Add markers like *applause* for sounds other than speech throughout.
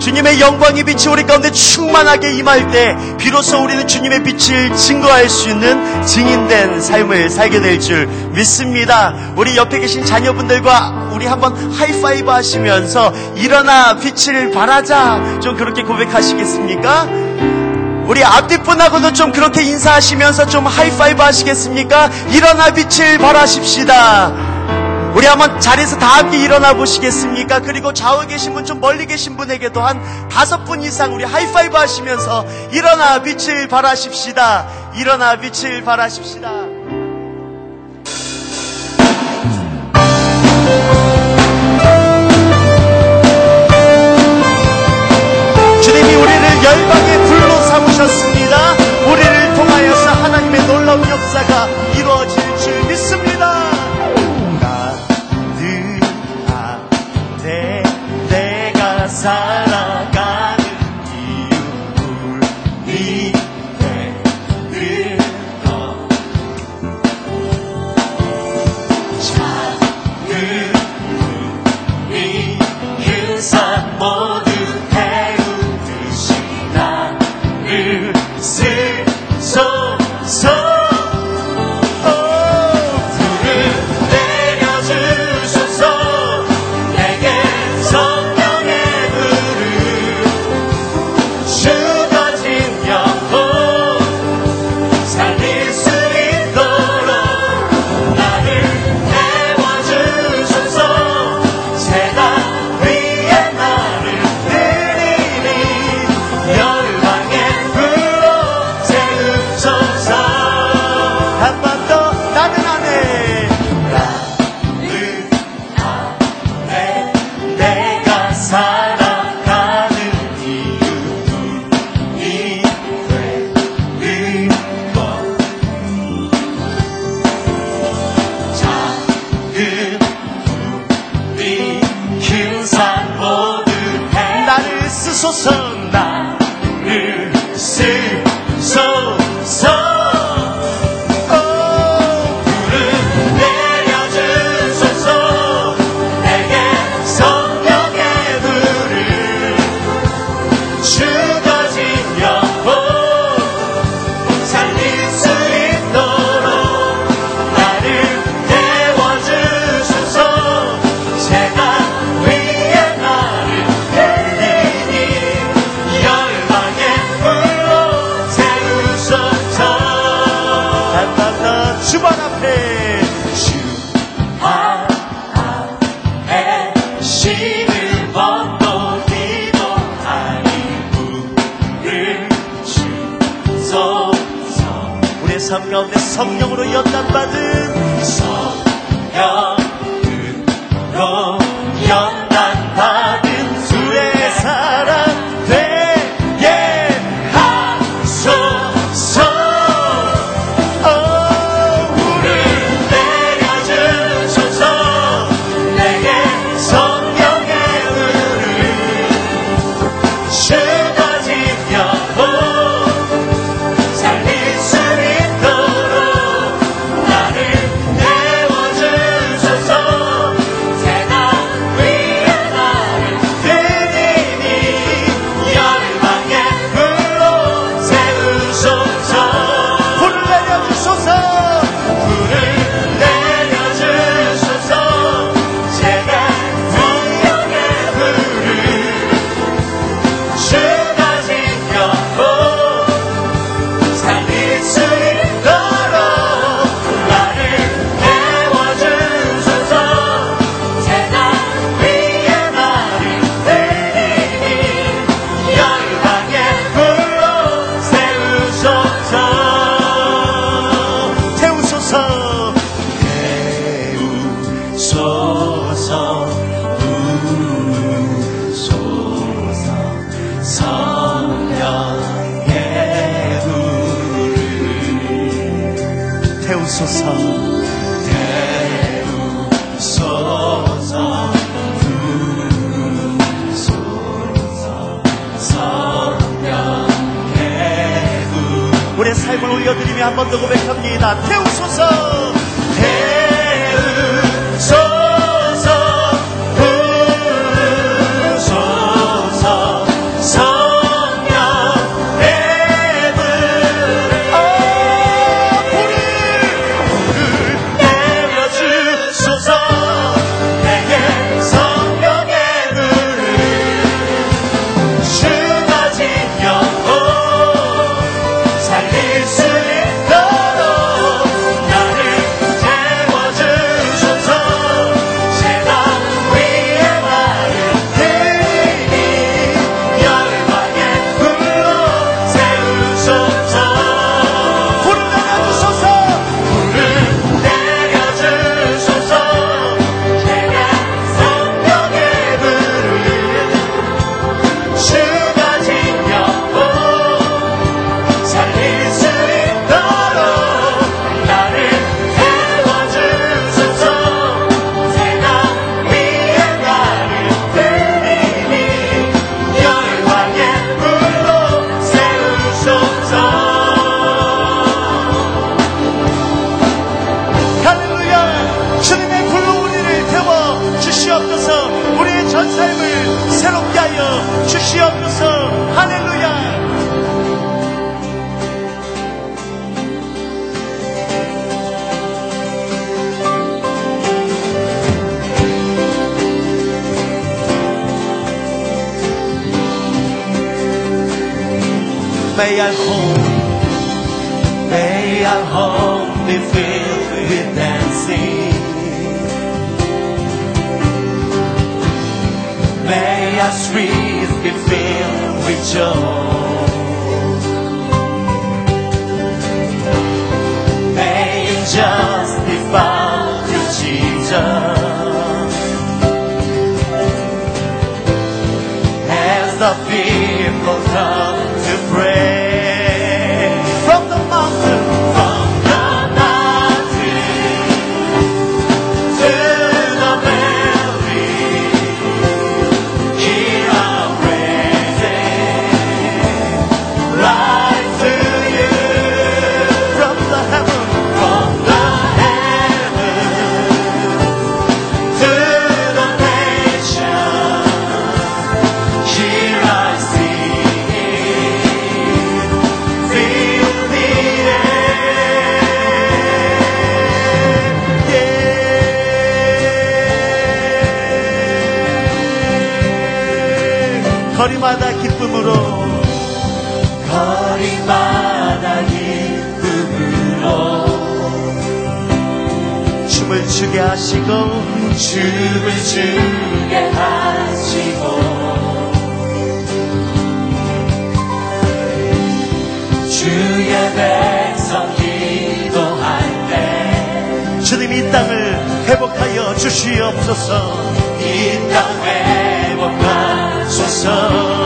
주님의 영광의 빛이 우리 가운데 충만하게 임할 때 비로소 우리는 주님의 빛을 증거할 수 있는 증인된 삶을 살게 될 줄 믿습니다. 우리 옆에 계신 자녀분들과 우리 한번 하이파이브 하시면서 일어나 빛을 발하자 좀 그렇게 고백하시겠습니까? 우리 앞뒷분하고도 좀 그렇게 인사하시면서 좀 하이파이브 하시겠습니까? 일어나 빛을 발하십시다. 우리 한번 자리에서 다 함께 일어나 보시겠습니까? 그리고 좌우에 계신 분, 좀 멀리 계신 분에게도 한 다섯 분 이상 우리 하이파이브 하시면서 일어나 빛을 발하십시다. 일어나 빛을 발하십시다. 주님이 우리를 열방의 불로 삼으셨습니다. 우리를 통하여서 하나님의 놀라운 역사가 在 삶 가운데 성령으로 연단받은 성령으로 연단받은 may our home, may our home be filled with dancing. May our streets be filled with joy. 기쁨으로 거리마다 기쁨으로 춤을 추게 하시고 춤을 추게 하시고 주의 백성 기도할 때 주님 이 땅을 회복하여 주시옵소서. 이 땅 회복하소서.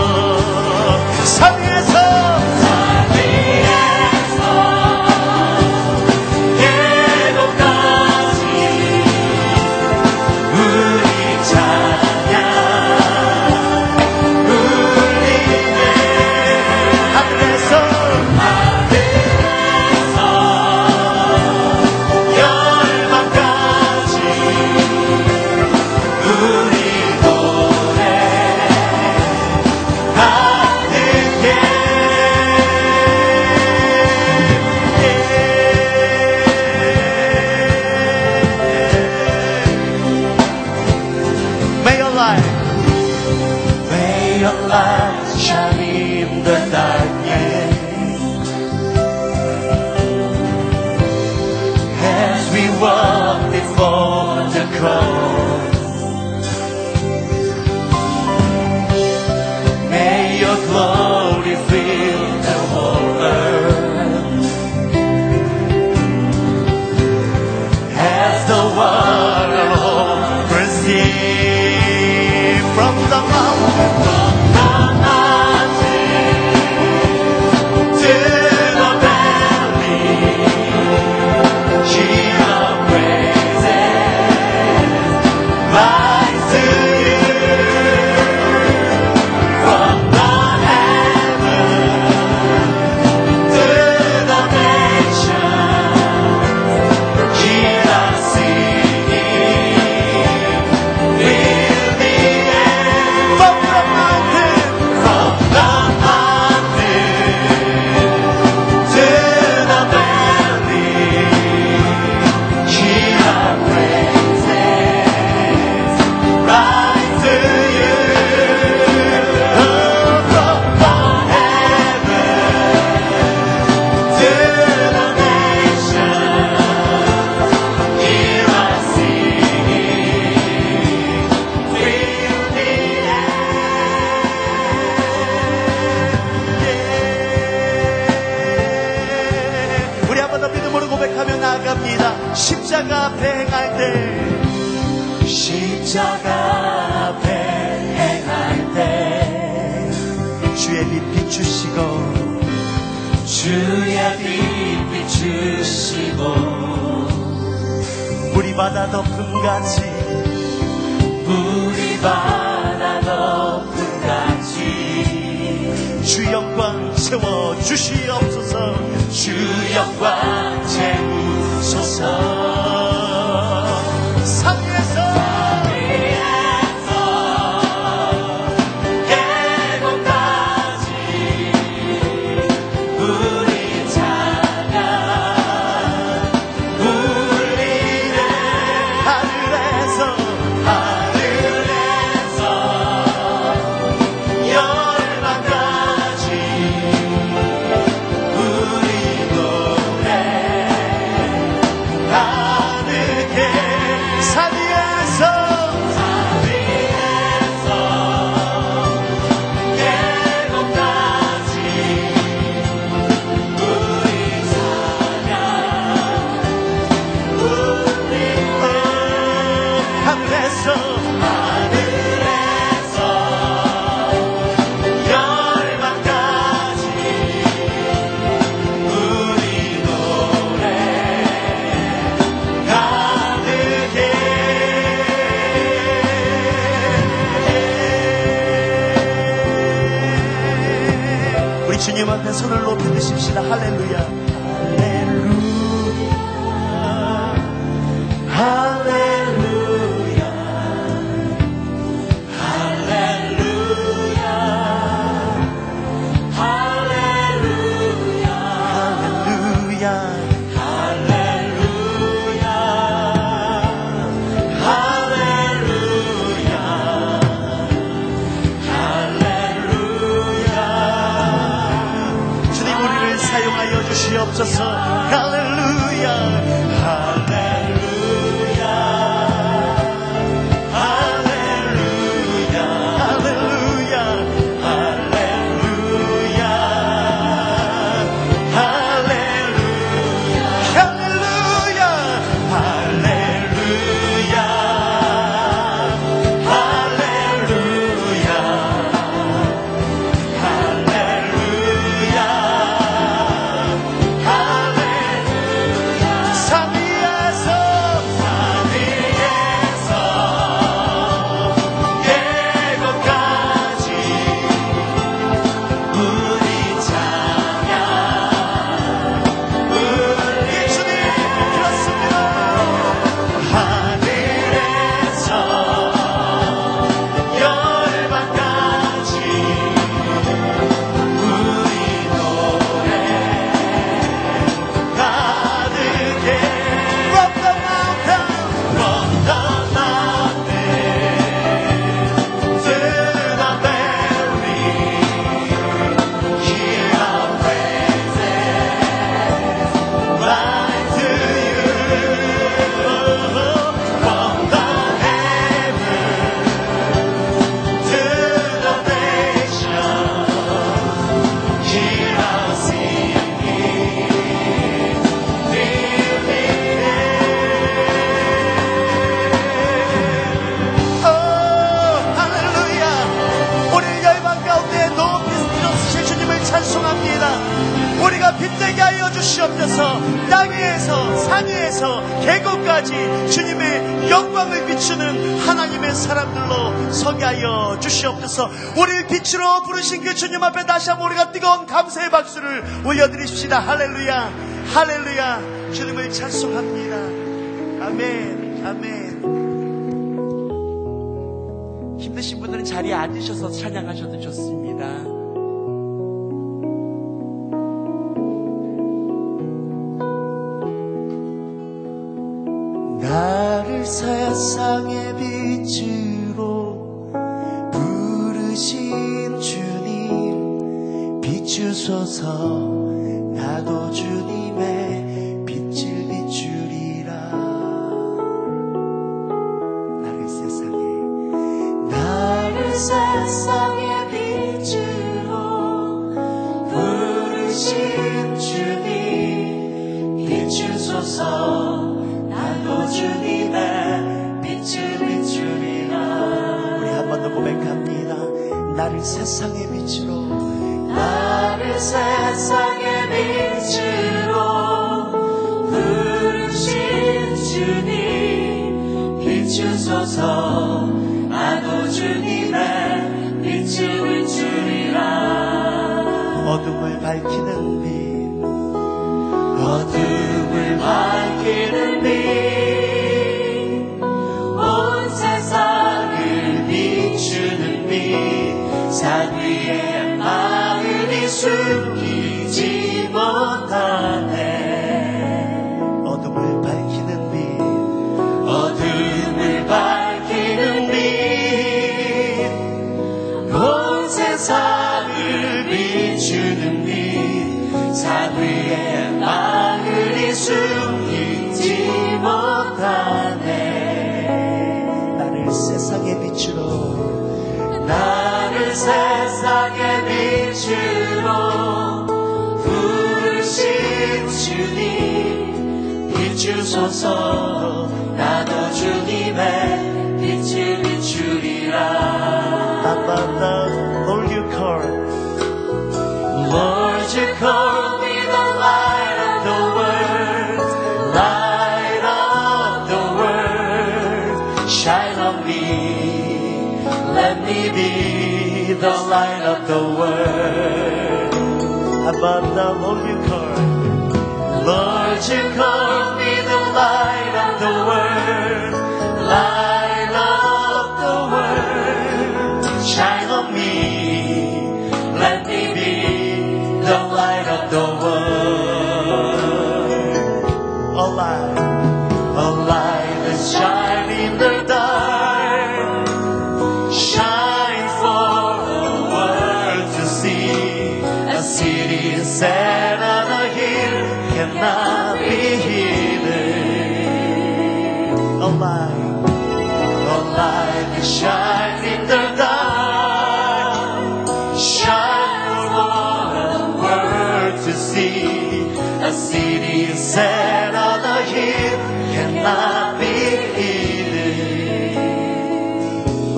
바다 덮음같이 우리 바다 덮음같이 주 영광 채워 주시옵소서. 주 영광 채우소서. 주님 앞에 손을 높이 드십시다. 할렐루야. 박수를 올려드리십시다. 할렐루야. 할렐루야. 주님을 찬송합니다. 아멘. 아멘. 힘드신 분들은 자리에 앉으셔서 찬양하셔도 좋습니다. 나를 세상의 빛으 비추소서 나도 주님의 빛을 비추리라. 나를 세상에 나를 세상의 빛으로 부르신 주님 비추소서 나도 주님의 빛을 비추리라. 우리 한 번 더 고백합니다. 나를 주님 비추 어둠을 밝히는 빛. 어둠을 밝히는 빛온 세상을 비추는 빛 비추소서 나도 주님의 빛을 비추리라 Lord you call Lord you call me the light of the world light of the world shine on me let me be the light of the world about the Lord you call? Lord, you call me the light of the world,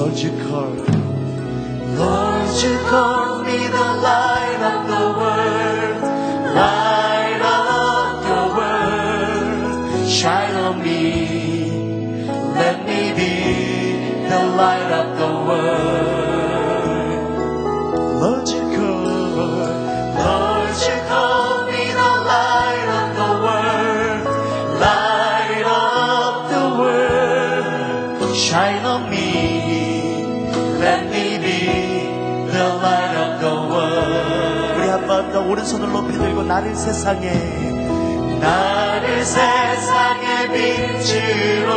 Lord, you call. Lord, you me the light 오른손을 높이 들고 나를 세상에 나를 세상의 빛으로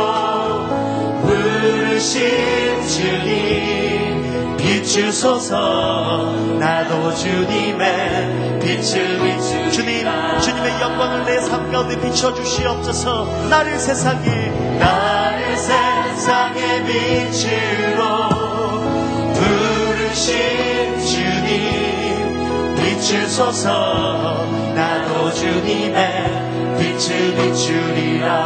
부르신 주님. 비추소서 나도 주님의 빛을 비추 주님 주님의 영광을 내 삶 가운데 비춰주시옵소서. 나를 세상에 나를 세상의 빛으로 비추소서. 나도 주님의 빛을 비추리라.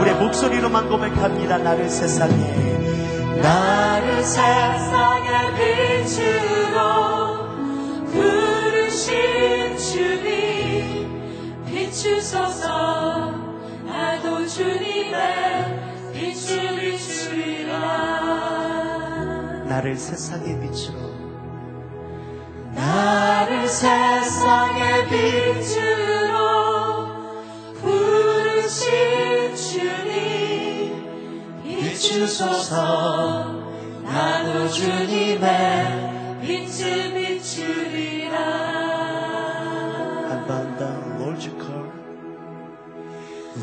우리의 목소리로만 고백합니다. 나를 세상에. 나를 세상의 빛으로 부르신 주님 비추소서. 나도 주님의 빛을 비추리라. 나를 세상의 빛으로 나를 세상의 빛으로 부르신 주님 비추소서 나도 주님의 빛을 비추리라 한번 더 Lord you call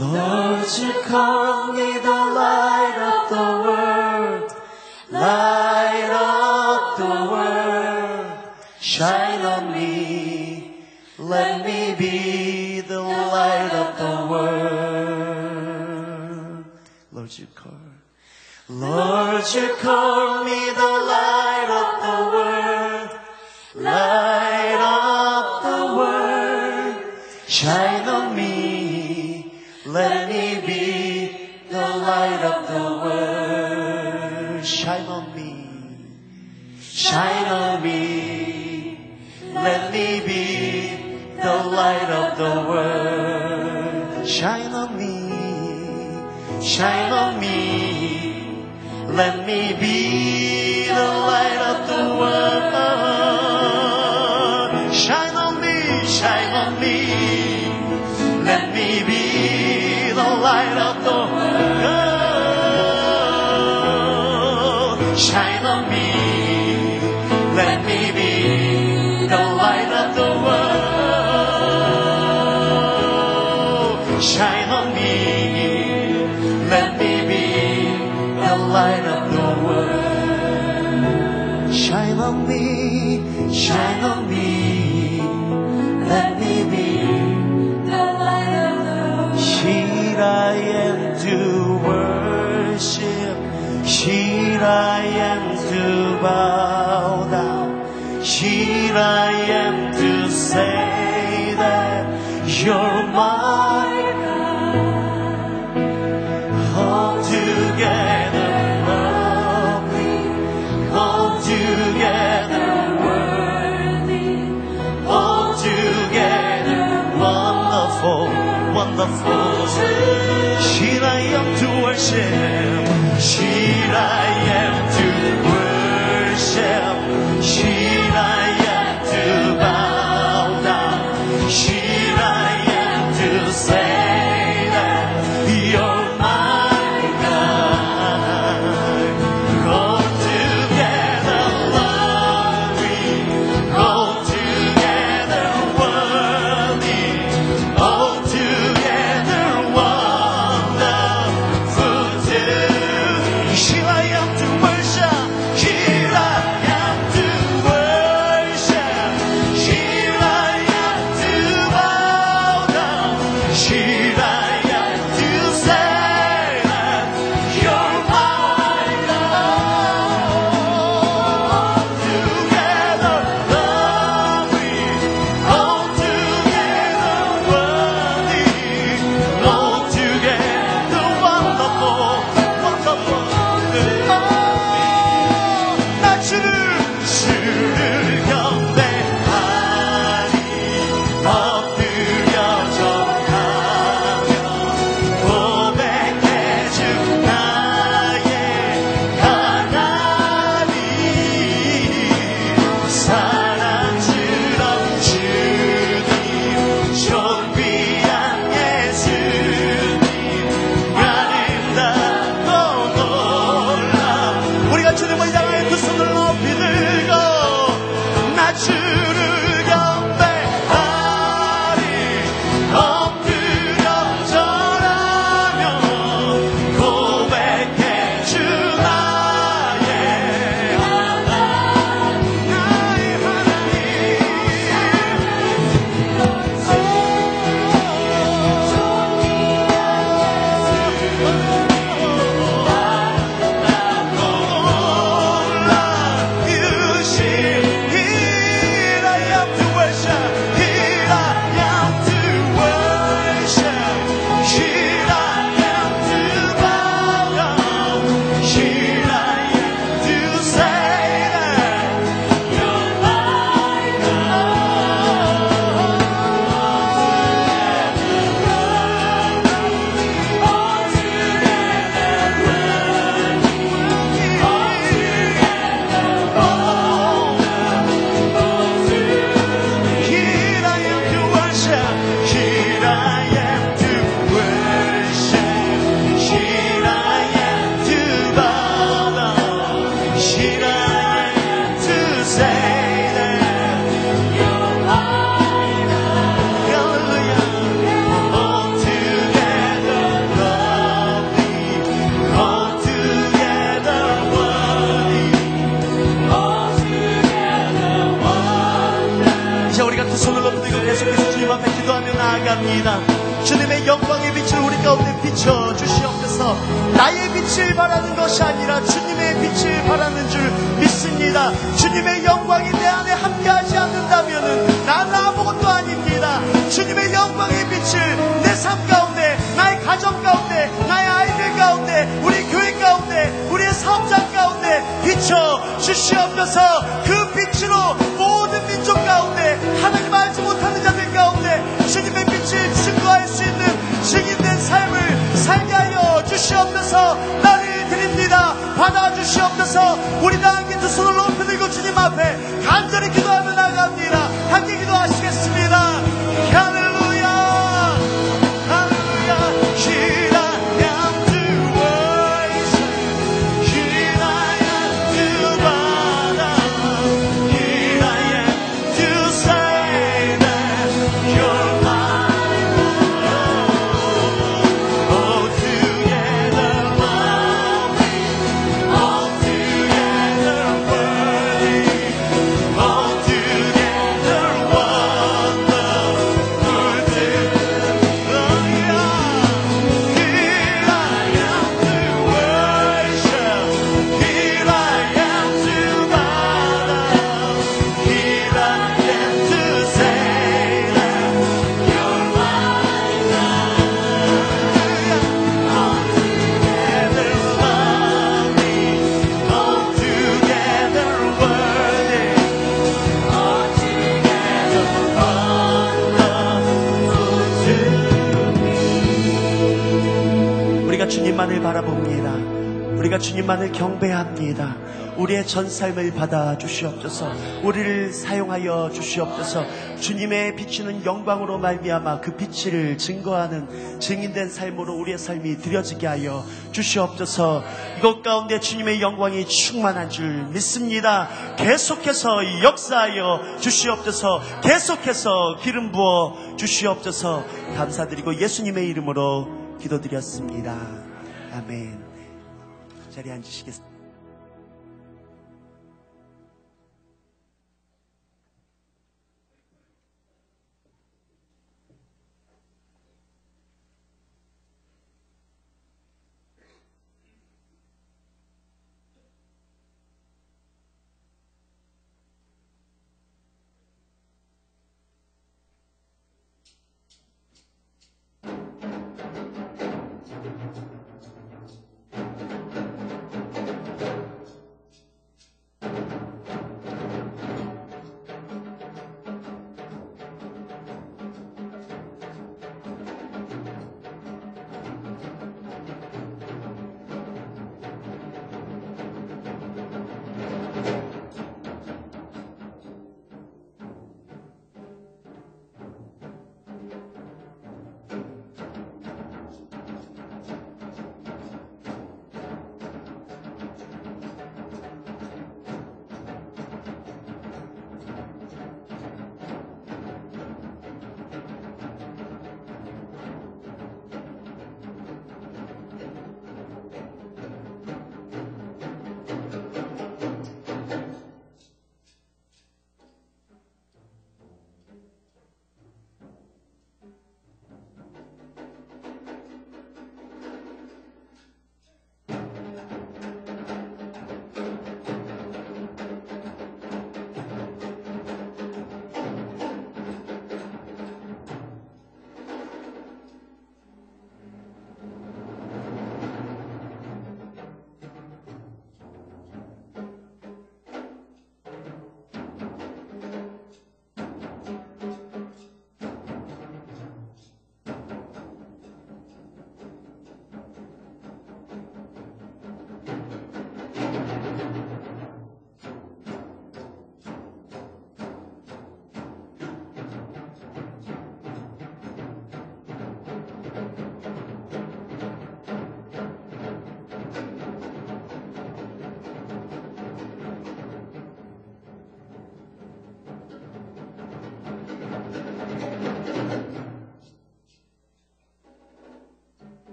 Lord, you call me the light of the world, light Lord, you call. Lord, you call me the light of the world, light of the world. Shine on me, let me be the light of the world. Shine on me. Shine on me. Let me be the light of the world. Shine on me. Let me be the light of the world. share. 주시옵소서. 주님의 비치는 영광으로 말미암아 그 빛을 증거하는 증인된 삶으로 우리의 삶이 드려지게 하여 주시옵소서. 이것 가운데 주님의 영광이 충만한 줄 믿습니다. 계속해서 역사하여 주시옵소서. 계속해서 기름 부어 주시옵소서. 감사드리고 예수님의 이름으로 기도드렸습니다. 아멘. 자리에 앉으시겠습니다.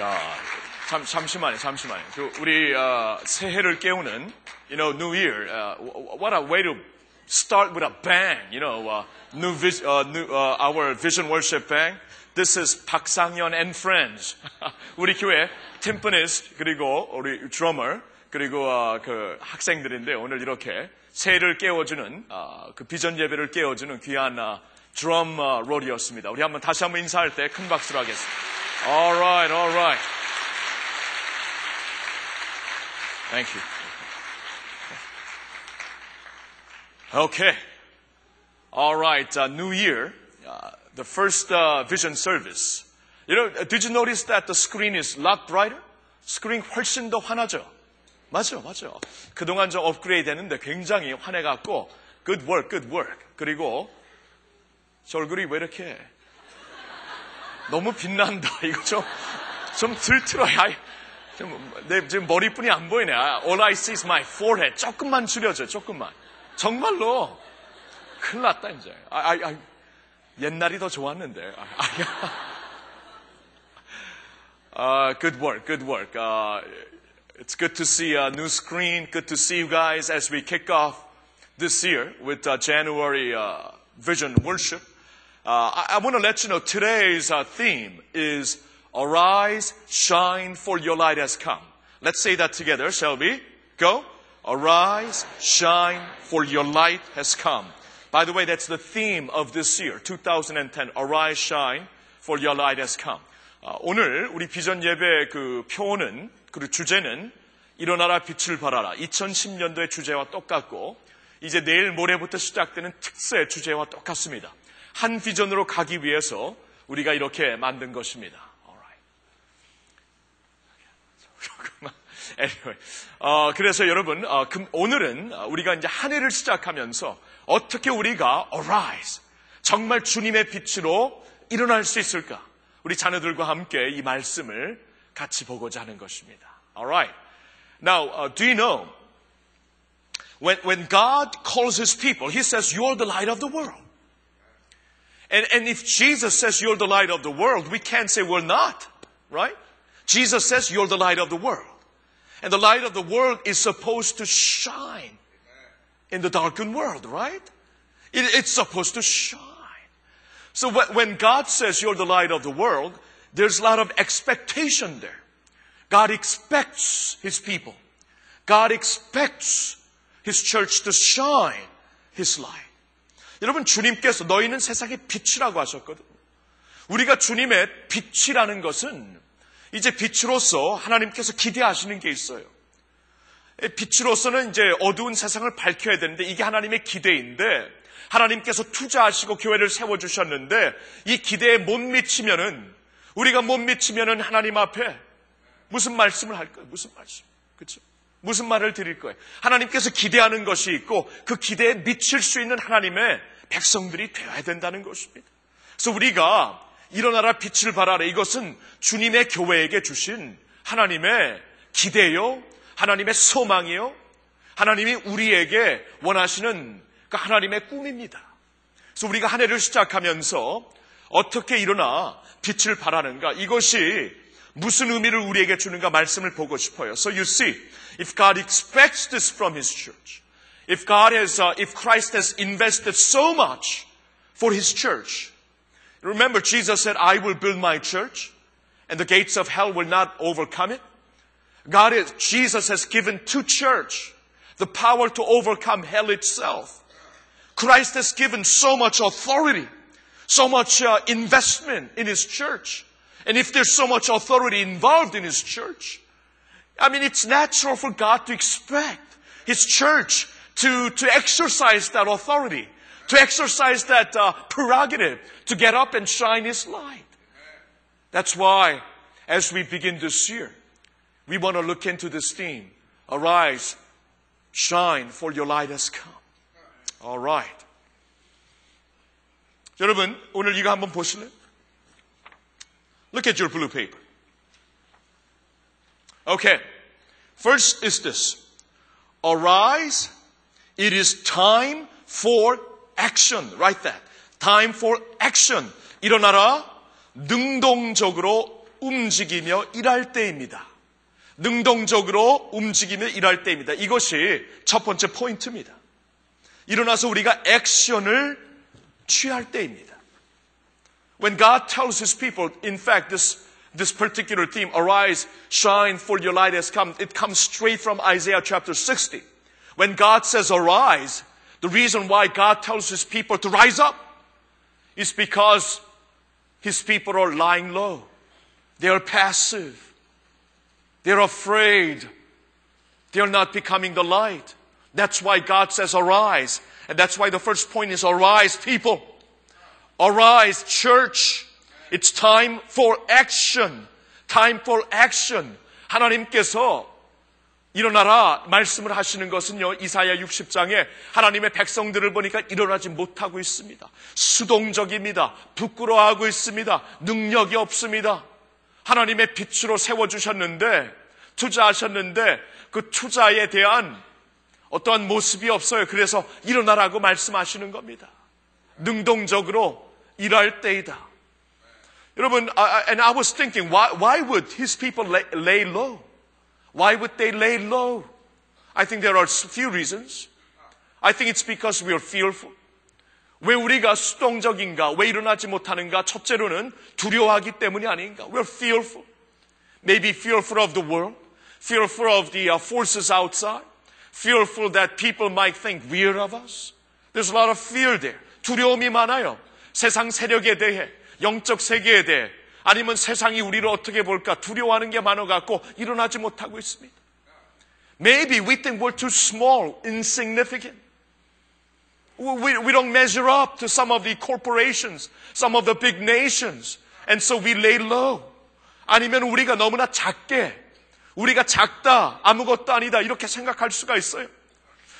야, 잠, 잠시만요, 잠시만요. 그 우리 어, 새해를 깨우는, you know, New Year. Uh, what a way to start with a bang. You know, uh, new, vis, uh, new uh, our Vision Worship Bang. This is 박상현 and friends. *laughs* 우리 교회 팀퍼니스트 그리고 우리 드러머 그리고 어, 그 학생들인데 오늘 이렇게 새해를 깨워주는 어, 그 비전 예배를 깨워주는 귀한 어, 드럼 어, 롤이었습니다. 우리 한번 다시 한번 인사할 때 큰 박수로 하겠습니다. All right, all right. Thank you. Okay. All right. Uh, New Year. Uh, the first uh, vision service. You know, did you notice that the screen is a lot brighter? 스크린 훨씬 더 환하죠? 맞죠, 맞죠. 그동안 좀 업그레이드 했는데 굉장히 환해갖고, good work, good work. 그리고, 저 얼굴이 왜 이렇게, 너무 빛난다. *laughs* 이거 좀, 좀 들틀어야. 좀, 내 지금 머리뿐이 안 보이네. All I see is my forehead. 조금만 줄여줘, 조금만. 정말로. 큰일 났다, 이제. 아, 아, 아, 옛날이 더 좋았는데. 아, 아, uh, *laughs* good work, good work. Uh, it's good to see a new screen. Good to see you guys as we kick off this year with uh, January uh, Vision Worship. Uh, I, I want to let you know today's uh, theme is Arise, Shine, for your light has come. Let's say that together, shall we? Go. Arise, shine, for your light has come. By the way, that's the theme of this year, 2010. Arise, shine, for your light has come. 아, 오늘 우리 비전 예배 그 표는 그리고 주제는 일어나라 빛을 발하라 2010년도의 주제와 똑같고 이제 내일 모레부터 시작되는 특세 주제와 똑같습니다. 한 비전으로 가기 위해서 우리가 이렇게 만든 것입니다. *laughs* anyway, 어, 그래서 여러분 어, 금, 오늘은 우리가 이제 한 해를 시작하면서 어떻게 우리가 arise 정말 주님의 빛으로 일어날 수 있을까? 우리 자녀들과 함께 이 말씀을 같이 보고자 하는 것입니다. Alright. Now, uh, do you know when when God calls His people, He says, "You are the light of the world." And, and if Jesus says you're the light of the world, we can't say we're not, right? Jesus says you're the light of the world. And the light of the world is supposed to shine in the darkened world, right? It, it's supposed to shine. So when God says you're the light of the world, there's a lot of expectation there. God expects His people. God expects His church to shine His light. 여러분, 주님께서 너희는 세상의 빛이라고 하셨거든요. 우리가 주님의 빛이라는 것은 이제 빛으로서 하나님께서 기대하시는 게 있어요. 빛으로서는 이제 어두운 세상을 밝혀야 되는데 이게 하나님의 기대인데 하나님께서 투자하시고 교회를 세워주셨는데 이 기대에 못 미치면은 우리가 못 미치면은 하나님 앞에 무슨 말씀을 할 거예요? 무슨 말씀? 그렇죠? 무슨 말을 드릴 거예요? 하나님께서 기대하는 것이 있고 그 기대에 미칠 수 있는 하나님의 백성들이 되어야 된다는 것입니다. 그래서 우리가 일어나라 빛을 발하라 이것은 주님의 교회에게 주신 하나님의 기대요, 하나님의 소망이요, 하나님이 우리에게 원하시는 그 하나님의 꿈입니다. 그래서 우리가 한 해를 시작하면서 어떻게 일어나 빛을 발하는가 이것이 무슨 의미를 우리에게 주는가 말씀을 보고 싶어요. So you see, if God expects this from His church, if God has, uh, if Christ has invested so much for His church, remember Jesus said, "I will build my church, and the gates of hell will not overcome it." God is, Jesus has given to church the power to overcome hell itself. Christ has given so much authority, so much uh, investment in His church. And if there's so much authority involved in His church, I mean, it's natural for God to expect His church to, to exercise that authority, to exercise that uh, prerogative, to get up and shine His light. That's why, as we begin this year, we want to look into this theme. Arise, shine, for your light has come. All right. 여러분, 오늘 이거 한번 보실래요? Look at your blue paper. Okay. First is this. Arise. It is time for action. Write that. Time for action. 일어나라. 능동적으로 움직이며 일할 때입니다. 능동적으로 움직이며 일할 때입니다. 이것이 첫 번째 포인트입니다. 일어나서 우리가 액션을 취할 때입니다. When God tells His people, in fact, this, this particular theme, arise, shine, for your light has come, it comes straight from Isaiah chapter 60. When God says arise, the reason why God tells His people to rise up is because His people are lying low. They are passive. They're afraid. They're not becoming the light. That's why God says arise. And that's why the first point is arise, people. Arise, church. It's time for action. Time for action. 하나님께서 일어나라 말씀을 하시는 것은요 이사야 60장에 하나님의 백성들을 보니까 일어나지 못하고 있습니다. 수동적입니다. 부끄러워하고 있습니다. 능력이 없습니다. 하나님의 빛으로 세워 주셨는데 투자하셨는데 그 투자에 대한 어떠한 모습이 없어요. 그래서 일어나라고 말씀하시는 겁니다. 능동적으로 일할 때이다. 여러분, and I was thinking, why, why would his people lay, lay low? Why would they lay low? I think there are a few reasons. I think it's because we are fearful. 왜 우리가 수동적인가? 왜 일어나지 못하는가? 첫째로는 두려워하기 때문이 아닌가? We're fearful. Maybe fearful of the world, fearful of the forces outside, fearful that people might think weird of us. There's a lot of fear there. 두려움이 많아요. 세상 세력에 대해, 영적 세계에 대해, 아니면 세상이 우리를 어떻게 볼까 두려워하는 게 많아갖고 일어나지 못하고 있습니다. Maybe we think we're too small, insignificant. We, we don't measure up to some of the corporations, some of the big nations. And so we lay low. 아니면 우리가 너무나 작게, 우리가 작다, 아무것도 아니다, 이렇게 생각할 수가 있어요.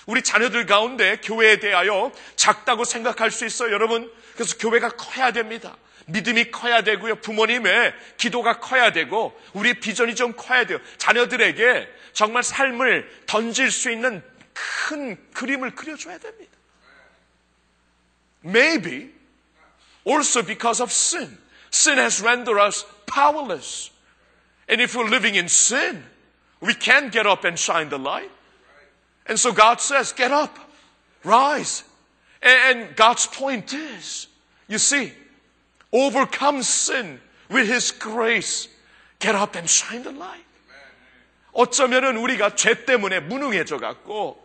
우리 자녀들 가운데 교회에 대하여 작다고 생각할 수 있어요, 여러분. 그래서 교회가 커야 됩니다. 믿음이 커야 되고요. 부모님의 기도가 커야 되고, 우리의 비전이 좀 커야 돼요. 자녀들에게 정말 삶을 던질 수 있는 큰 그림을 그려줘야 됩니다. Maybe also because of sin. Sin has rendered us powerless. And if we're living in sin, we can't get up and shine the light. And so God says, get up, rise. And God's point is, you see, overcome sin with His grace. Get up and shine the light. 어쩌면은 우리가 죄 때문에 무능해져 갖고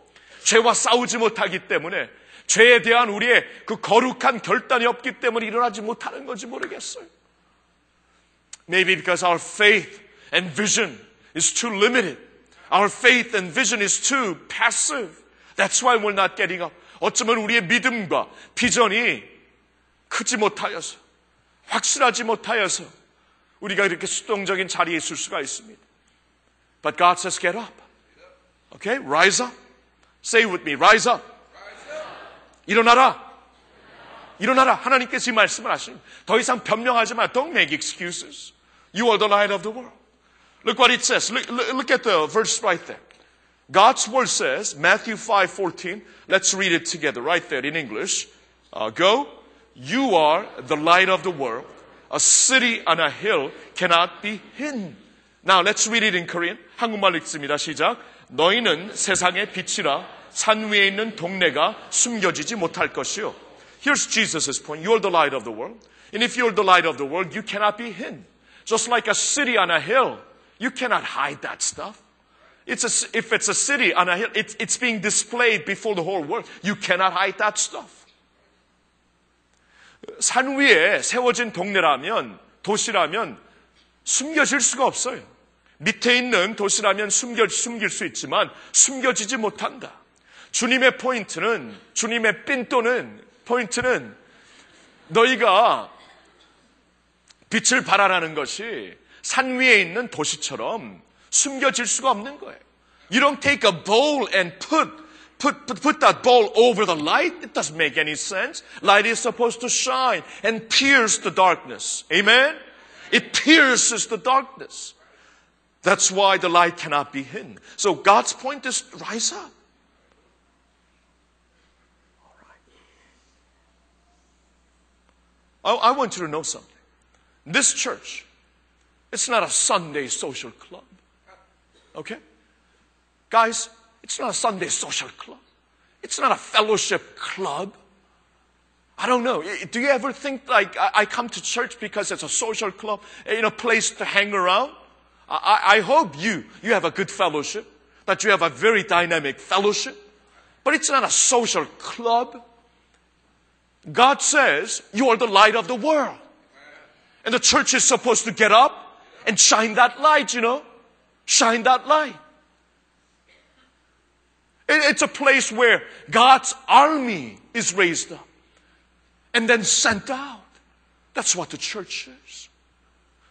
죄와 싸우지 못하기 때문에 죄에 대한 우리의 그 거룩한 결단이 없기 때문에 일어나지 못하는 건지 모르겠어요. Maybe because our faith and vision is too limited. Our faith and vision is too passive. That's why we're not getting up. 어쩌면 우리의 믿음과 비전이 크지 못하여서, 확실하지 못하여서 우리가 이렇게 수동적인 자리에 있을 수가 있습니다. But God says, get up. Okay? Rise up. Say with me, rise up. 일어나라. 일어나라. 하나님께서 이 말씀을 하십니다. 더 이상 변명하지 마. Don't make excuses. You are the light of the world. Look what it says. Look, look, look at the verse right there. God's word says, Matthew 5:14. Let's read it together right there in English. Uh, go. You are the light of the world. A city on a hill cannot be hidden. Now let's read it in Korean. 한국말 읽습니다. 시작. 너희는 세상의 빛이라 산 위에 있는 동네가 숨겨지지 못할 것이요. Here's Jesus' point. You're the light of the world. And if you're the light of the world, you cannot be hidden. Just like a city on a hill, you cannot hide that stuff. It's a, if it's a city on a hill, it's, it's being displayed before the whole world. You cannot hide that stuff. 산 위에 세워진 동네라면, 도시라면 숨겨질 수가 없어요. 밑에 있는 도시라면 숨겨, 숨길 수 있지만 숨겨지지 못한다. 주님의 포인트는, 주님의 핀또는, 포인트는 너희가 빛을 발하라는 것이 산 위에 있는 도시처럼 숨겨질 수가 없는 거예요. You don't take a bowl and put, put, put, put that bowl over the light. It doesn't make any sense. Light is supposed to shine and pierce the darkness. Amen? It pierces the darkness. That's why the light cannot be hidden. So God's point is rise up. I, I want you to know something. This church, It's not a Sunday social club. Okay? Guys, it's not a Sunday social club. It's not a fellowship club. I don't know. Do you ever think like I come to church because it's a social club, eh, you know, place to hang around? I, I hope you, you have a good fellowship, that you have a very dynamic fellowship, but it's not a social club. God says you are the light of the world. And the church is supposed to get up and shine that light, you know? Shine that light. It's a place where God's army is raised up and then sent out. That's what the church is.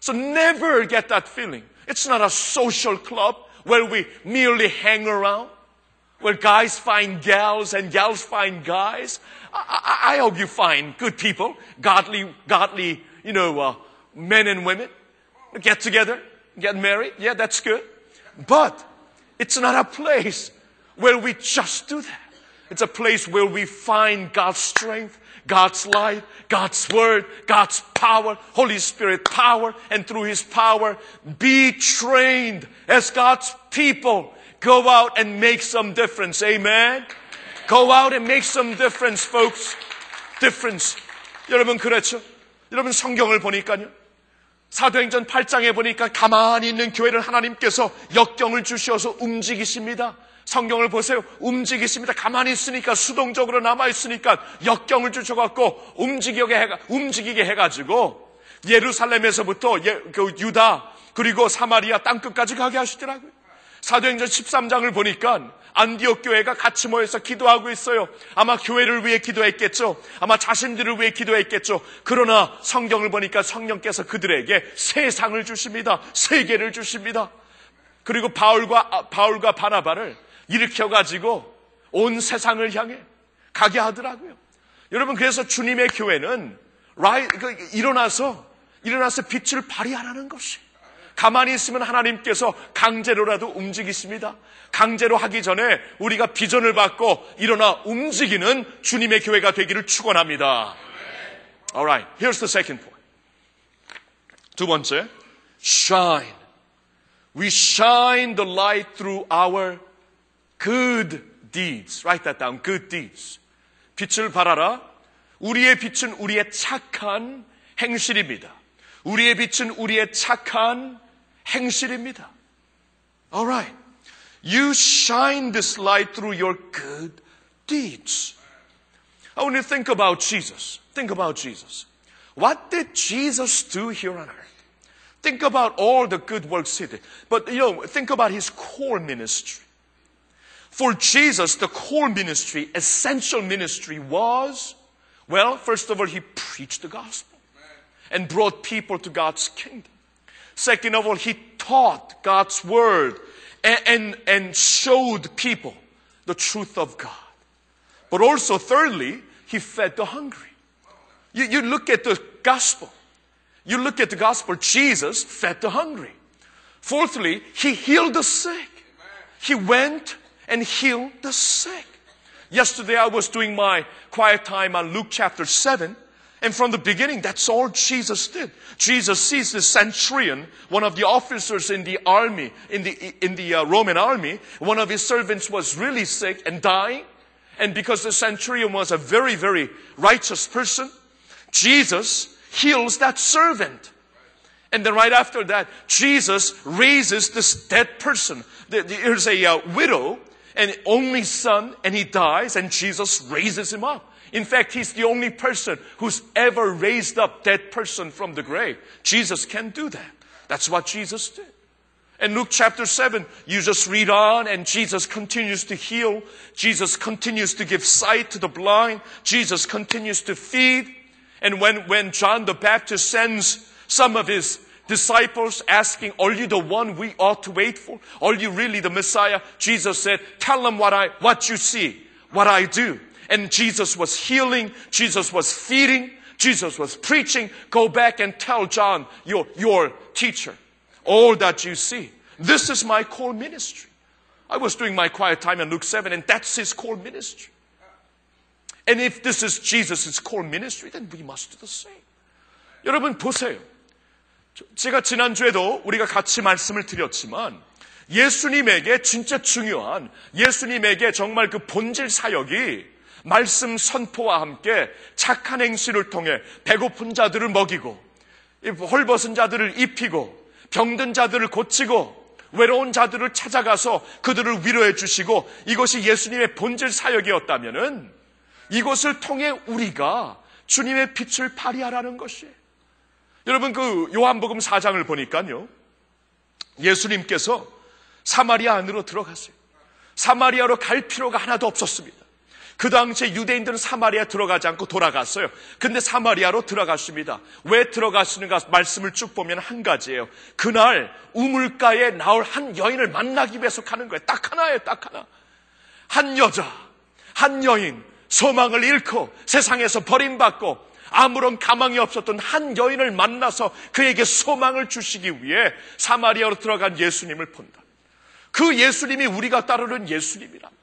So never get that feeling. It's not a social club where we merely hang around, where guys find gals and gals find guys. I, I, I hope you find good people, godly, godly, you know, uh, men and women. Get together, get married. Yeah, that's good. But it's not a place where we just do that. It's a place where we find God's strength, God's light, God's word, God's power, Holy Spirit power, and through His power, be trained as God's people. Go out and make some difference. Amen. Go out and make some difference, folks. Difference. 여러분, 그렇죠? 여러분, 성경을 보니까요. 사도행전 8장에 보니까 가만히 있는 교회를 하나님께서 역경을 주셔서 움직이십니다. 성경을 보세요. 움직이십니다. 가만히 있으니까 수동적으로 남아 있으니까 역경을 주셔갖고 움직이게 해 움직이게 해가지고 예루살렘에서부터 예, 그 유다 그리고 사마리아 땅 끝까지 가게 하시더라고요. 사도행전 13장을 보니까 안디옥 교회가 같이 모여서 기도하고 있어요. 아마 교회를 위해 기도했겠죠. 아마 자신들을 위해 기도했겠죠. 그러나 성경을 보니까 성령께서 그들에게 세상을 주십니다. 세계를 주십니다. 그리고 바울과 바울과 바나바를 일으켜 가지고 온 세상을 향해 가게 하더라고요. 여러분 그래서 주님의 교회는 그, 일어나서 일어나서 빛을 발휘하라는 것이 가만히 있으면 하나님께서 강제로라도 움직이십니다. 강제로 하기 전에 우리가 비전을 받고 일어나 움직이는 주님의 교회가 되기를 축원합니다. Alright, here's the second point. 두 번째, shine. We shine the light through our good deeds. Write that down. Good deeds. 빛을 발하라. 우리의 빛은 우리의 착한 행실입니다. 우리의 빛은 우리의 착한 행실입니다. Alright. You shine this light through your good deeds. I want you to think about Jesus. Think about Jesus. What did Jesus do here on earth? Think about all the good works he did. But, you know, think about his core ministry. For Jesus, the core ministry, essential ministry was, well, first of all, he preached the gospel and brought people to God's kingdom. Second of all, he taught God's word and, and, and showed people the truth of God. But also, thirdly, he fed the hungry. You, you look at the gospel. You look at the gospel, Jesus fed the hungry. Fourthly, he healed the sick. He went and heal the sick. Yesterday I was doing my quiet time on Luke chapter 7. And from the beginning, that's all Jesus did. Jesus sees the centurion, one of the officers in the army, in the, in the uh, Roman army. One of his servants was really sick and dying. And because the centurion was a very, very righteous person, Jesus heals that servant. And then right after that, Jesus raises this dead person. There's a uh, widow and only son, and he dies, and Jesus raises him up. In fact, he's the only person who's ever raised up dead person from the grave. Jesus can do that. That's what Jesus did. And Luke chapter 7, you just read on and Jesus continues to heal. Jesus continues to give sight to the blind. Jesus continues to feed. And when, when John the Baptist sends some of his disciples asking, are you the one we ought to wait for? Are you really the Messiah? Jesus said, tell them what I, what you see, what I do. And Jesus was healing. Jesus was feeding. Jesus was preaching. Go back and tell John, your, your teacher, all that you see. This is my core ministry. I was doing my quiet time in Luke 7 and that's his core ministry. And if this is Jesus' core ministry, then we must do the same. 여러분 보세요. 제가 지난주에도 우리가 같이 말씀을 드렸지만 예수님에게 진짜 중요한 예수님에게 정말 그 본질 사역이 말씀 선포와 함께 착한 행실을 통해 배고픈 자들을 먹이고 헐벗은 자들을 입히고 병든 자들을 고치고 외로운 자들을 찾아가서 그들을 위로해 주시고 이것이 예수님의 본질 사역이었다면은 이것을 통해 우리가 주님의 빛을 발휘하라는 것이에요. 여러분 그 요한복음 4장을 보니까요. 예수님께서 사마리아 안으로 들어갔어요. 사마리아로 갈 필요가 하나도 없었습니다. 그 당시에 유대인들은 사마리아 들어가지 않고 돌아갔어요. 근데 사마리아로 들어갔습니다. 왜 들어가시는가 말씀을 쭉 보면 한 가지예요. 그날 우물가에 나올 한 여인을 만나기 위해서 가는 거예요. 딱 하나예요, 딱 하나. 한 여자, 한 여인, 소망을 잃고 세상에서 버림받고 아무런 가망이 없었던 한 여인을 만나서 그에게 소망을 주시기 위해 사마리아로 들어간 예수님을 본다. 그 예수님이 우리가 따르는 예수님이랍니다.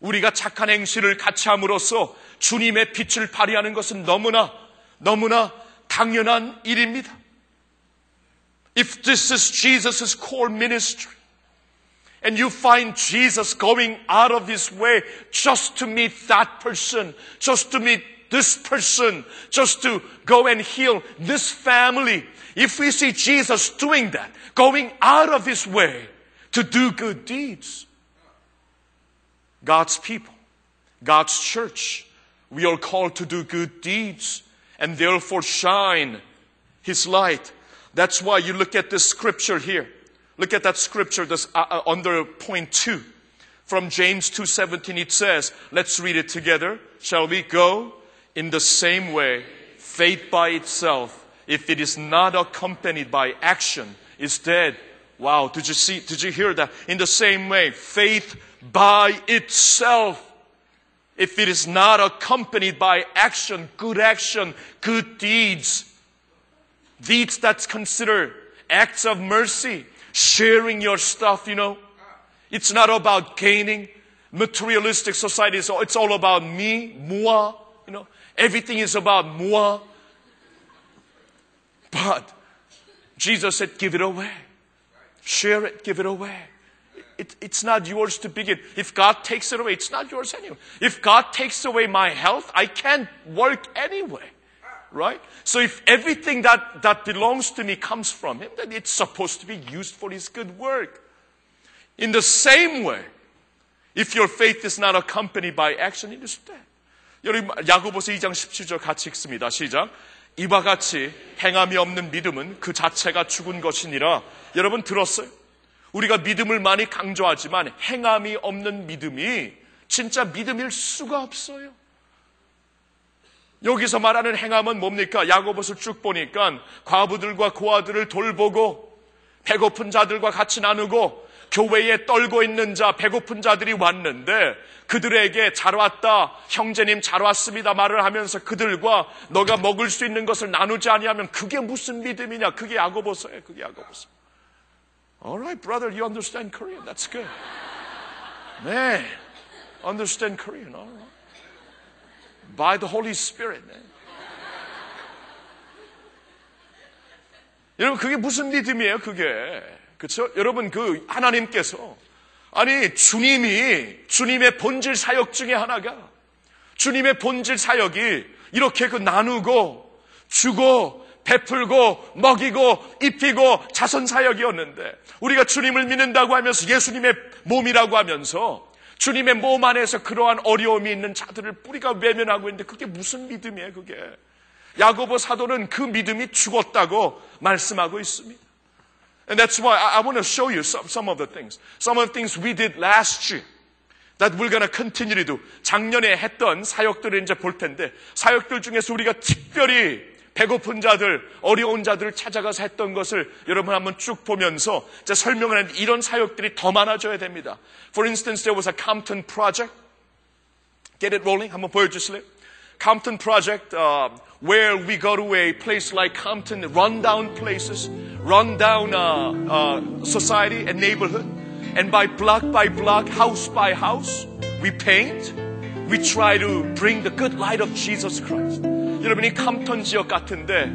우리가 착한 행실을 같이 함으로써 주님의 빛을 발휘하는 것은 너무나 너무나 당연한 일입니다. If this is Jesus' core ministry, and you find Jesus going out of his way just to meet that person, just to meet this person, just to go and heal this family. If we see Jesus doing that, going out of his way to do good deeds, God's people, God's church, we are called to do good deeds and therefore shine His light. That's why you look at this scripture here. Look at that scripture that's uh, uh, under point two. From James 2.17 it says, let's read it together. Shall we go? In the same way, faith by itself, if it is not accompanied by action, is dead. Wow, did you see, did you hear that? In the same way, faith by itself, if it is not accompanied by action, good action, good deeds, deeds that's considered acts of mercy, sharing your stuff, you know. It's not about gaining. Materialistic society, so it's all about me, moi. Everything is about moi. But Jesus said, give it away. Share it, give it away. It, it's not yours to begin. If God takes it away, it's not yours anyway. If God takes away my health, I can't work anyway. Right? So if everything that, that belongs to me comes from Him, then it's supposed to be used for His good work. In the same way, if your faith is not accompanied by action, it is dead. 여러분, 야고보서 2장 17절 같이 읽습니다. 시작. 이와 같이 행함이 없는 믿음은 그 자체가 죽은 것이니라. 여러분 들었어요? 우리가 믿음을 많이 강조하지만 행함이 없는 믿음이 진짜 믿음일 수가 없어요. 여기서 말하는 행함은 뭡니까? 야고보서 쭉 보니까 과부들과 고아들을 돌보고 배고픈 자들과 같이 나누고 교회에 떨고 있는 자, 배고픈 자들이 왔는데 그들에게 잘 왔다, 형제님 잘 왔습니다 말을 하면서 그들과 너가 먹을 수 있는 것을 나누지 아니하면 그게 무슨 믿음이냐? 그게 야고보서예요. 그게 야고보서. Alright, brother, you understand Korean. That's good. Man, understand Korean. Right. By the Holy Spirit. Man. 여러분, 그게 무슨 믿음이에요, 그게? 그렇죠? 여러분, 그 하나님께서 아니, 주님이 주님의 본질 사역 중에 하나가 주님의 본질 사역이 이렇게 그 나누고 주고 베풀고 먹이고 입히고 자선 사역이었는데 우리가 주님을 믿는다고 하면서 예수님의 몸이라고 하면서 주님의 몸 안에서 그러한 어려움이 있는 자들을 뿌리가 외면하고 있는데 그게 무슨 믿음이에요 그게 야고보 사도는 그 믿음이 죽었다고 말씀하고 있습니다. And that's why I, I want to show you some, some of the things. Some of the things we did last year that we're to continue to do. 작년에 했던 사역들을 이제 볼 텐데 사역들 중에서 우리가 특별히 배고픈 자들, 어려운 자들을 찾아가서 했던 것을 여러분 한번 쭉 보면서 제 설명을 했는데 이런 사역들이 더 많아져야 됩니다. For instance, there was a Compton project. Get it rolling? 한번 보여주실래요? Compton project, uh, where we go to a place like Compton, rundown places, rundown uh, uh, society and neighborhood, and by block by block, house by house, we paint. We try to bring the good light of Jesus Christ. 여러분이 캄턴 지역 같은데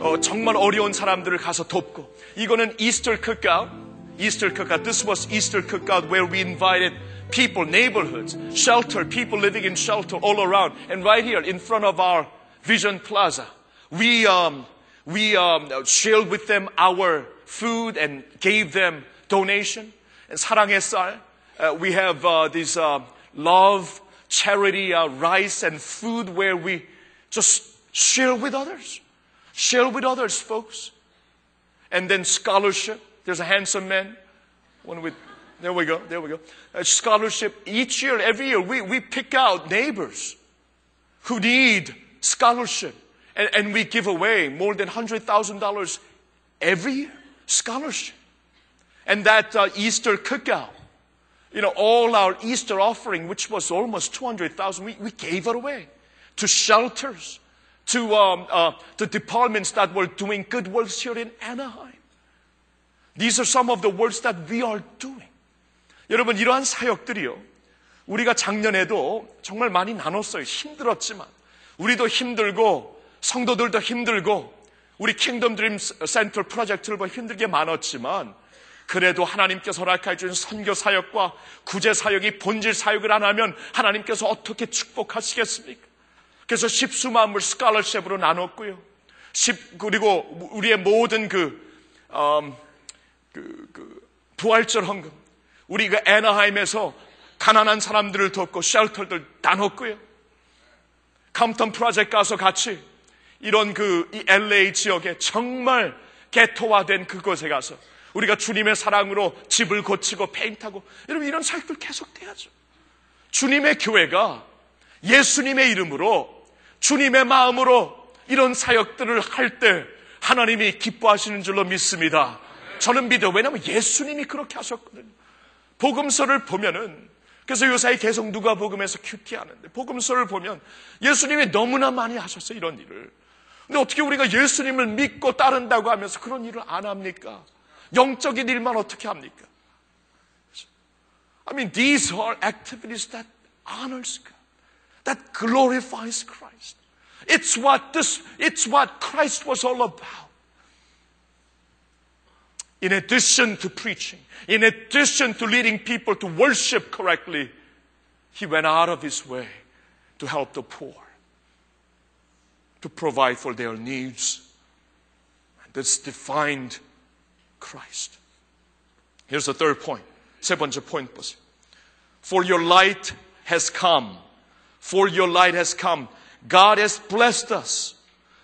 어, 정말 어려운 사람들을 가서 돕고 이거는 이스터 cookout, Easter cookout. This was Easter cookout where we invited people, neighborhoods, shelter, people living in shelter all around. And right here in front of our Vision Plaza, we um, we um, shared with them our food and gave them donation. And 사랑의 쌀, uh, we have uh, this uh, love charity uh, rice and food where we just share with others. Share with others, folks. And then scholarship. There's a handsome man. One with, there we go, there we go. A scholarship. Each year, every year, we, we pick out neighbors who need scholarship. And, and we give away more than $100,000 every year. Scholarship. And that uh, Easter cookout you know, all our Easter offering, which was almost 200,000, we, we gave it away to shelters, to um, uh, the departments that were doing good works here in Anaheim. These are some of the works that we are doing. 여러분, 이러한 사역들이요. 우리가 작년에도 정말 많이 나눴어요. 힘들었지만. 우리도 힘들고, 성도들도 힘들고, 우리 Kingdom Dream Center 프로젝트를 뭐 힘들게 많았지만, 그래도 하나님께서 허락해 준 선교 사역과 구제 사역이 본질 사역을 안 하면 하나님께서 어떻게 축복하시겠습니까? 그래서 십수만물 스칼러십으로 나눴고요. 십, 그리고 우리의 모든 그, 음, 그, 그 부활절 헌금. 우리가 애나하임에서 가난한 사람들을 돕고 쉘터들 나눴고요. 캄턴 프로젝트 가서 같이 이런 그 이 LA 지역에 정말 개토화된 그곳에 가서 우리가 주님의 사랑으로 집을 고치고 페인트하고 여러분 이런 사역들 계속돼야죠. 주님의 교회가 예수님의 이름으로 주님의 마음으로 이런 사역들을 할 때 하나님이 기뻐하시는 줄로 믿습니다. 저는 믿어요. 왜냐하면 예수님이 그렇게 하셨거든요. 복음서를 보면은 그래서 요사이 계속 누가 복음에서 큐티하는데 복음서를 보면 예수님이 너무나 많이 하셨어요. 이런 일을. 근데 어떻게 우리가 예수님을 믿고 따른다고 하면서 그런 일을 안 합니까? 영적인 일만 어떻게 합니까? I mean, these are activities that honors God, that glorifies Christ. It's what this, it's what Christ was all about. In addition to preaching, in addition to leading people to worship correctly, he went out of his way to help the poor, to provide for their needs. And this defined Christ. Here's the third point. 세 번째 포인트 보세요. For your light has come. For your light has come. God has blessed us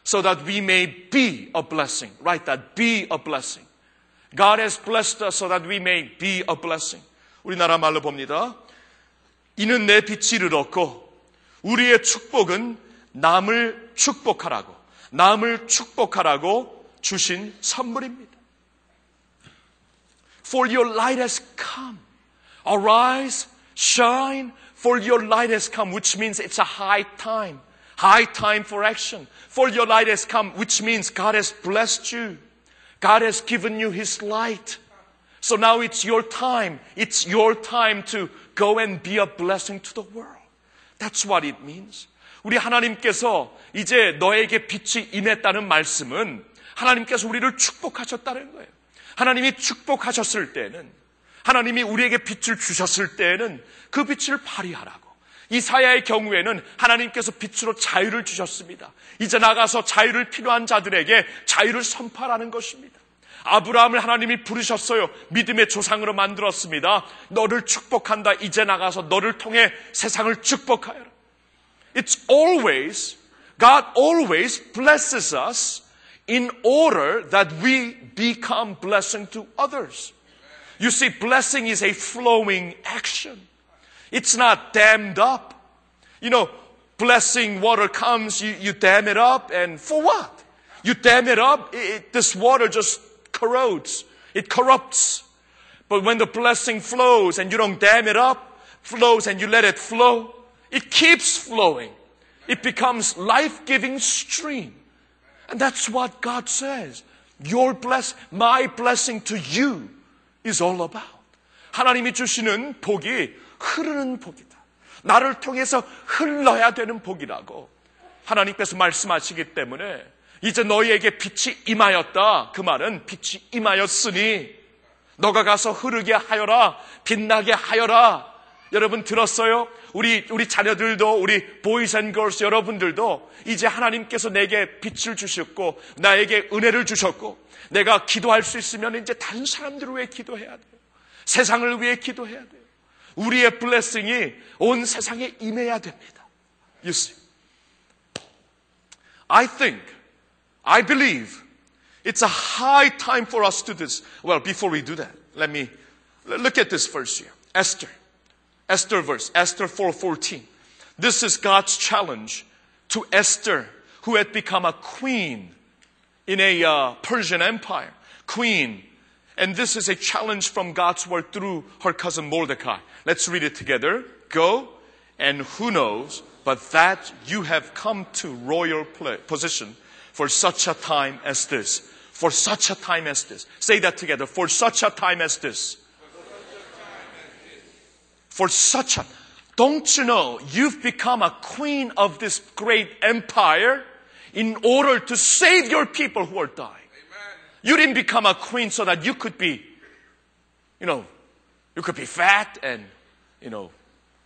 so that we may be a blessing. Write that. Be a blessing. God has blessed us so that we may be a blessing. 우리나라 말로 봅니다. 이는 내 빛이 이르렀고 우리의 축복은 남을 축복하라고 남을 축복하라고 주신 선물입니다. for your light has come. Arise, shine, for your light has come, which means it's a high time. High time for action. For your light has come, which means God has blessed you. God has given you His light. So now it's your time. It's your time to go and be a blessing to the world. That's what it means. 우리 하나님께서 이제 너에게 빛이 임했다는 말씀은 하나님께서 우리를 축복하셨다는 거예요. 하나님이 축복하셨을 때는 하나님이 우리에게 빛을 주셨을 때는 그 빛을 발휘하라고. 이사야의 경우에는 하나님께서 빛으로 자유를 주셨습니다. 이제 나가서 자유를 필요한 자들에게 자유를 선포하라는 것입니다. 아브라함을 하나님이 부르셨어요. 믿음의 조상으로 만들었습니다. 너를 축복한다. 이제 나가서 너를 통해 세상을 축복하여라. It's always, God always blesses us in order that we become blessing to others. You see, blessing is a flowing action. It's not dammed up. You know, blessing water comes, you, you dam it up, and for what? You dam it up, it, this water just corrodes. It corrupts. But when the blessing flows and you don't dam it up, flows and you let it flow, it keeps flowing. It becomes life-giving stream. And that's what God says. Your bless, my blessing to you is all about. 하나님이 주시는 복이 흐르는 복이다. 나를 통해서 흘러야 되는 복이라고 하나님께서 말씀하시기 때문에 이제 너희에게 빛이 임하였다. 그 말은 빛이 임하였으니 너가 가서 흐르게 하여라. 빛나게 하여라. 여러분 들었어요? 우리 우리 자녀들도 우리 boys and girls 여러분들도 이제 하나님께서 내게 빛을 주셨고 나에게 은혜를 주셨고 내가 기도할 수 있으면 이제 다른 사람들을 위해 기도해야 돼요. 세상을 위해 기도해야 돼요. 우리의 블레싱이 온 세상에 임해야 됩니다. You see. I think, I believe it's a high time for us to do this. Well, before we do that, let me look at this verse here. Esther. Esther verse, Esther 4:14. This is God's challenge to Esther, who had become a queen in a uh, Persian empire. Queen. and this is a challenge from God's word through her cousin Mordecai. Let's read it together. Go, and who knows, but that you have come to royal position for such a time as this. For such a time as this. Say that together. For such a time as this. For such a, don't you know, you've become a queen of this great empire in order to save your people who are dying. You didn't become a queen so that you could be, you know, you could be fat and, you know,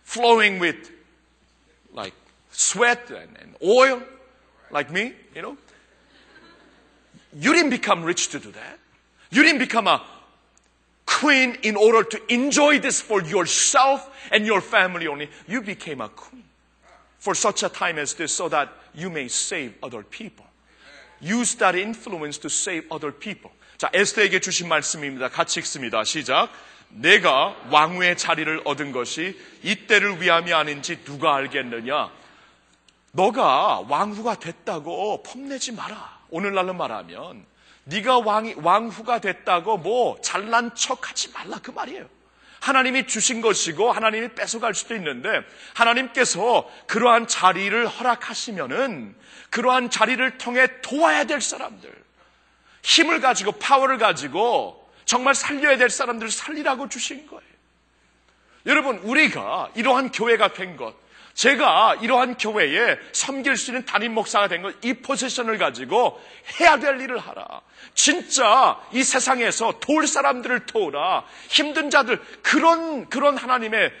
flowing with like sweat and, and oil, like me, you know. You didn't become rich to do that. You didn't become a queen in order to enjoy this for yourself and your family only. You became a queen for such a time as this so that you may save other people. Use that influence to save other people. 자, 에스더에게 주신 말씀입니다. 같이 읽습니다. 시작. 내가 왕후의 자리를 얻은 것이 이때를 위함이 아닌지 누가 알겠느냐? 너가 왕후가 됐다고 폼내지 마라. 오늘날로 말하면 네가 왕, 왕후가 됐다고 뭐 잘난 척하지 말라 그 말이에요. 하나님이 주신 것이고 하나님이 뺏어갈 수도 있는데 하나님께서 그러한 자리를 허락하시면은 그러한 자리를 통해 도와야 될 사람들 힘을 가지고 파워를 가지고 정말 살려야 될 사람들을 살리라고 주신 거예요. 여러분 우리가 이러한 교회가 된 것, 제가 이러한 교회에 섬길 수 있는 담임 목사가 된 것, 이 포지션을 가지고 해야 될 일을 하라. 진짜 이 세상에서 도울 사람들을 도우라. 힘든 자들, 그런, 그런 하나님의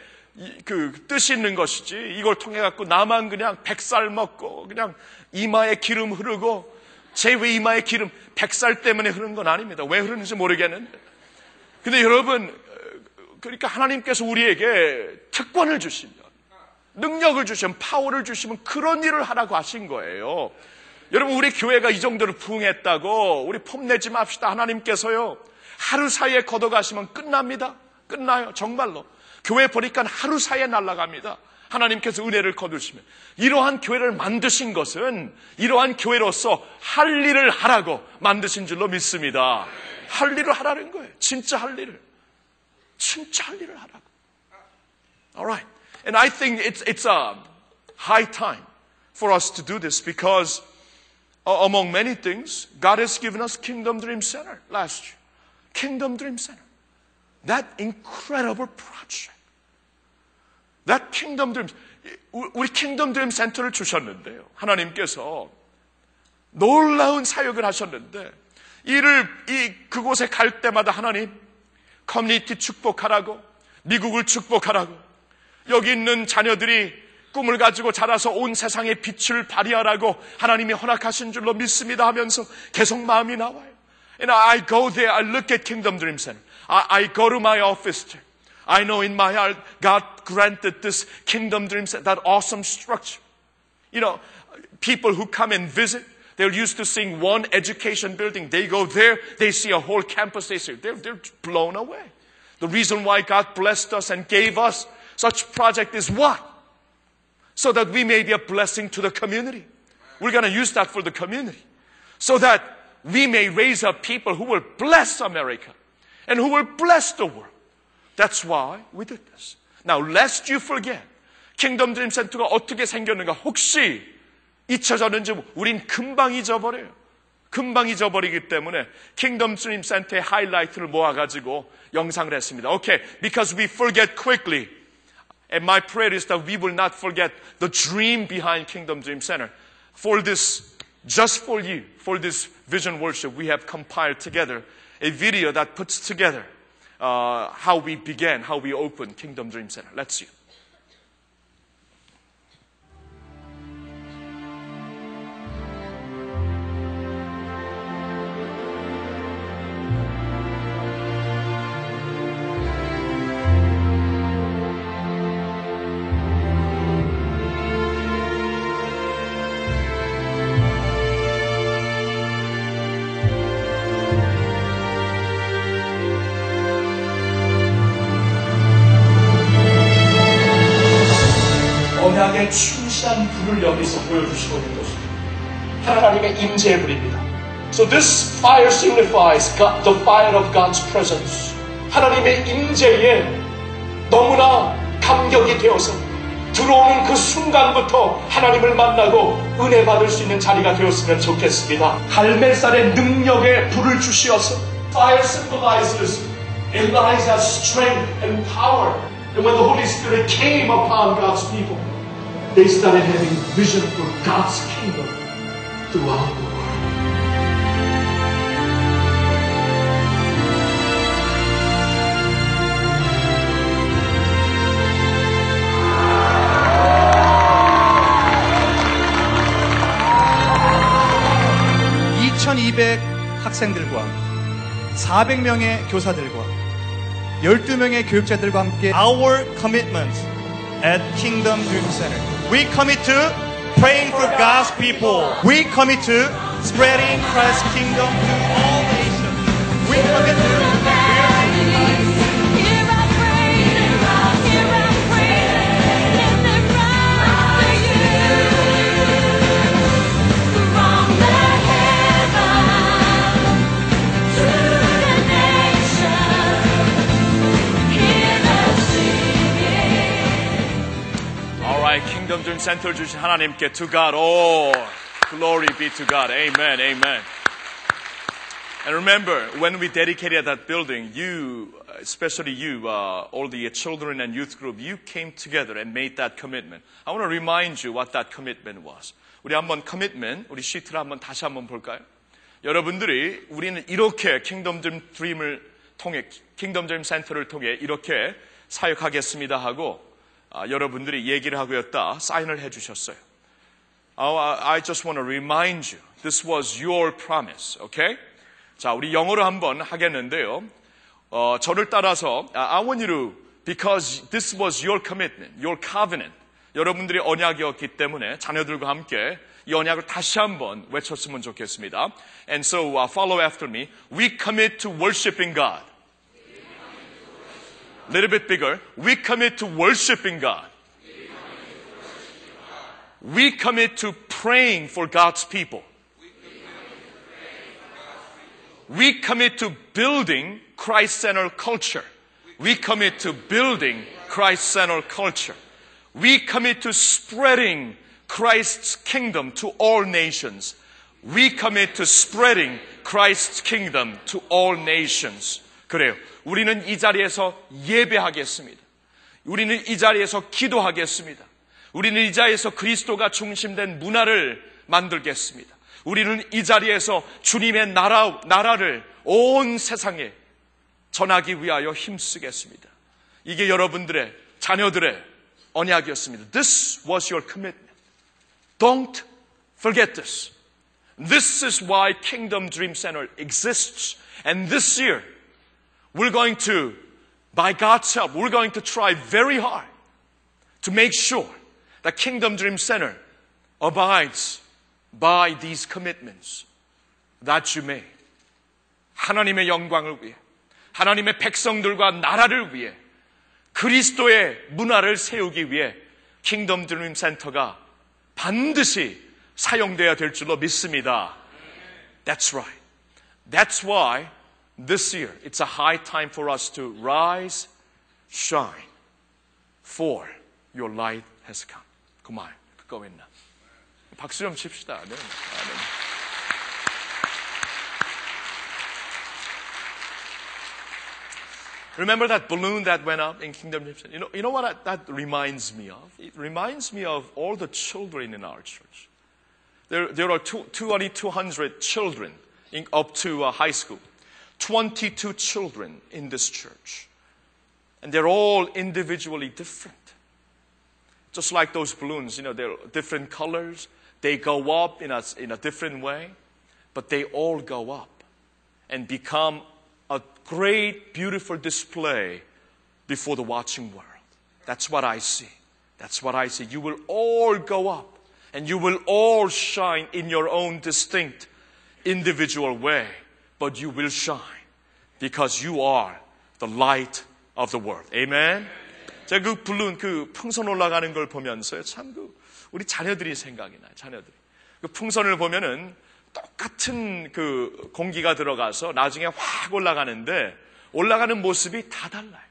그 뜻이 있는 것이지. 이걸 통해 갖고 나만 그냥 백살 먹고, 그냥 이마에 기름 흐르고, 제 왜 이마에 기름, 백살 때문에 흐르는 건 아닙니다. 왜 흐르는지 모르겠는데. 근데 여러분, 그러니까 하나님께서 우리에게 특권을 주시면, 능력을 주시면, 파워를 주시면 그런 일을 하라고 하신 거예요. 여러분, 우리 교회가 이 정도로 부흥했다고 우리 폼내지 맙시다. 하나님께서요. 하루 사이에 걷어가시면 끝납니다. 끝나요. 정말로. 교회 보니까 하루 사이에 날아갑니다. 하나님께서 은혜를 거두시면 이러한 교회를 만드신 것은 이러한 교회로서 할 일을 하라고 만드신 줄로 믿습니다. 할 일을 하라는 거예요. 진짜 할 일을. 진짜 할 일을 하라고. Alright. And I think it's, it's a high time for us to do this because uh, among many things, God has given us Kingdom Dream Center last year. Kingdom Dream Center. That incredible project. That Kingdom Dream, 우리 Kingdom Dream Center를 주셨는데요. 하나님께서 놀라운 사역을 하셨는데, 이를, 이, 그곳에 갈 때마다 하나님, 커뮤니티 축복하라고, 미국을 축복하라고, 여기 있는 자녀들이 꿈을 가지고 자라서 온 세상에 빛을 발휘하라고 하나님이 허락하신 줄로 믿습니다 하면서 계속 마음이 나와요. And I go there, I look at Kingdom Dream Center. I, I go to my office there. I know in my heart God granted this Kingdom Dream Center, that awesome structure. You know, people who come and visit, they're used to seeing one education building. They go there, they see a whole campus, they say, they're, they're blown away. The reason why God blessed us and gave us such project is what? So that we may be a blessing to the community. We're going to use that for the community. So that we may raise up people who will bless America and who will bless the world. That's why we did this. Now, lest you forget, 킹덤 드림 센터가 어떻게 생겼는가 혹시 잊혀졌는지 우린 금방 잊어버려요. 금방 잊어버리기 때문에 킹덤 드림 센터의 하이라이트를 모아가지고 영상을 했습니다. Okay, because we forget quickly. And my prayer is that we will not forget the dream behind Kingdom Dream Center. For this just for you, for this vision worship, we have compiled together a video that puts together uh, how we began, how we opened Kingdom Dream Center. Let's see. 주시고 있는 것입니다. 하나님의 임재의 불입니다. So this fire signifies God, the fire of God's presence. 하나님의 임재에 너무나 감격이 되어서 들어오는 그 순간부터 하나님을 만나고 은혜 받을 수 있는 자리가 되었으면 좋겠습니다. 갈멜살의 능력에 불을 주시어서 Fire symbolizes Elijah's strength and power. And when the Holy Spirit came upon God's people, they started having vision for God's kingdom throughout the world. (2200) 학생들과 (400명의) 교사들과 (12명의) 교육자들과 함께 our commitment at Kingdom Dream Center we commit to praying for God's people. We commit to spreading Christ's kingdom to all nations. We commit to All right, Kingdom Dream Center 주신 하나님께 to God, oh, glory be to God. Amen, amen. And remember, when we dedicated that building, you, especially you, uh, all the children and youth group, you came together and made that commitment. I want to remind you what that commitment was. 우리 한번 commitment, 우리 시트를 한번 다시 한번 볼까요? 여러분들이 우리는 이렇게 킹덤 드림을 통해, 킹덤 드림 센터를 통해 이렇게 사역하겠습니다 하고 아, 여러분들이 얘기를 하고였다 사인을 해주셨어요. Oh, I just want to remind you, this was your promise, okay? 자, 우리 영어로 한번 하겠는데요. 어, 저를 따라서 I want you to, because this was your commitment, your covenant. 여러분들이 언약이었기 때문에 자녀들과 함께 이 언약을 다시 한번 외쳤으면 좋겠습니다. And so uh, follow after me. We commit to worshiping God. little bit bigger. We commit to worshiping God. We commit to praying for God's people. We commit to building Christ-centered culture. We commit to building Christ-centered culture. We commit to spreading Christ's kingdom to all nations. We commit to spreading Christ's kingdom to all nations. 그래요. 우리는 이 자리에서 예배하겠습니다. 우리는 이 자리에서 기도하겠습니다. 우리는 이 자리에서 그리스도가 중심된 문화를 만들겠습니다. 우리는 이 자리에서 주님의 나라, 나라를 온 세상에 전하기 위하여 힘쓰겠습니다. 이게 여러분들의 자녀들의 언약이었습니다. This was your commitment. Don't forget this. This is why Kingdom Dream Center exists. And this year, we're going to, by God's help, we're going to try very hard to make sure that Kingdom Dream Center abides by these commitments that you made. 하나님의 영광을 위해, 하나님의 백성들과 나라를 위해, 그리스도의 문화를 세우기 위해 킹덤 드림 센터가 반드시 사용돼야 될 줄로 믿습니다. That's right. That's why this year it's a high time for us to rise, shine, for your light has come. 그말 그거 있나? 박수 좀 칩시다. 네. 아, 네. Remember that balloon that went up in Kingdom Gibson? You know, you know what that reminds me of? It reminds me of all the children in our church. There, there are two, 2,200 children in, up to uh, high school. 22 children in this church. And they're all individually different. Just like those balloons, you know, they're different colors. They go up in a, in a different way, but they all go up and become a great, beautiful display before the watching world. That's what I see. That's what I see. You will all go up and you will all shine in your own distinct, individual way, but you will shine because you are the light of the world. Amen. 제가 그 블룬, 그 풍선 올라가는 걸 보면서요, 참 그, 우리 자녀들이 생각이 나요, 자녀들이. 그 풍선을 보면은 똑같은 그 공기가 들어가서 나중에 확 올라가는데 올라가는 모습이 다 달라요.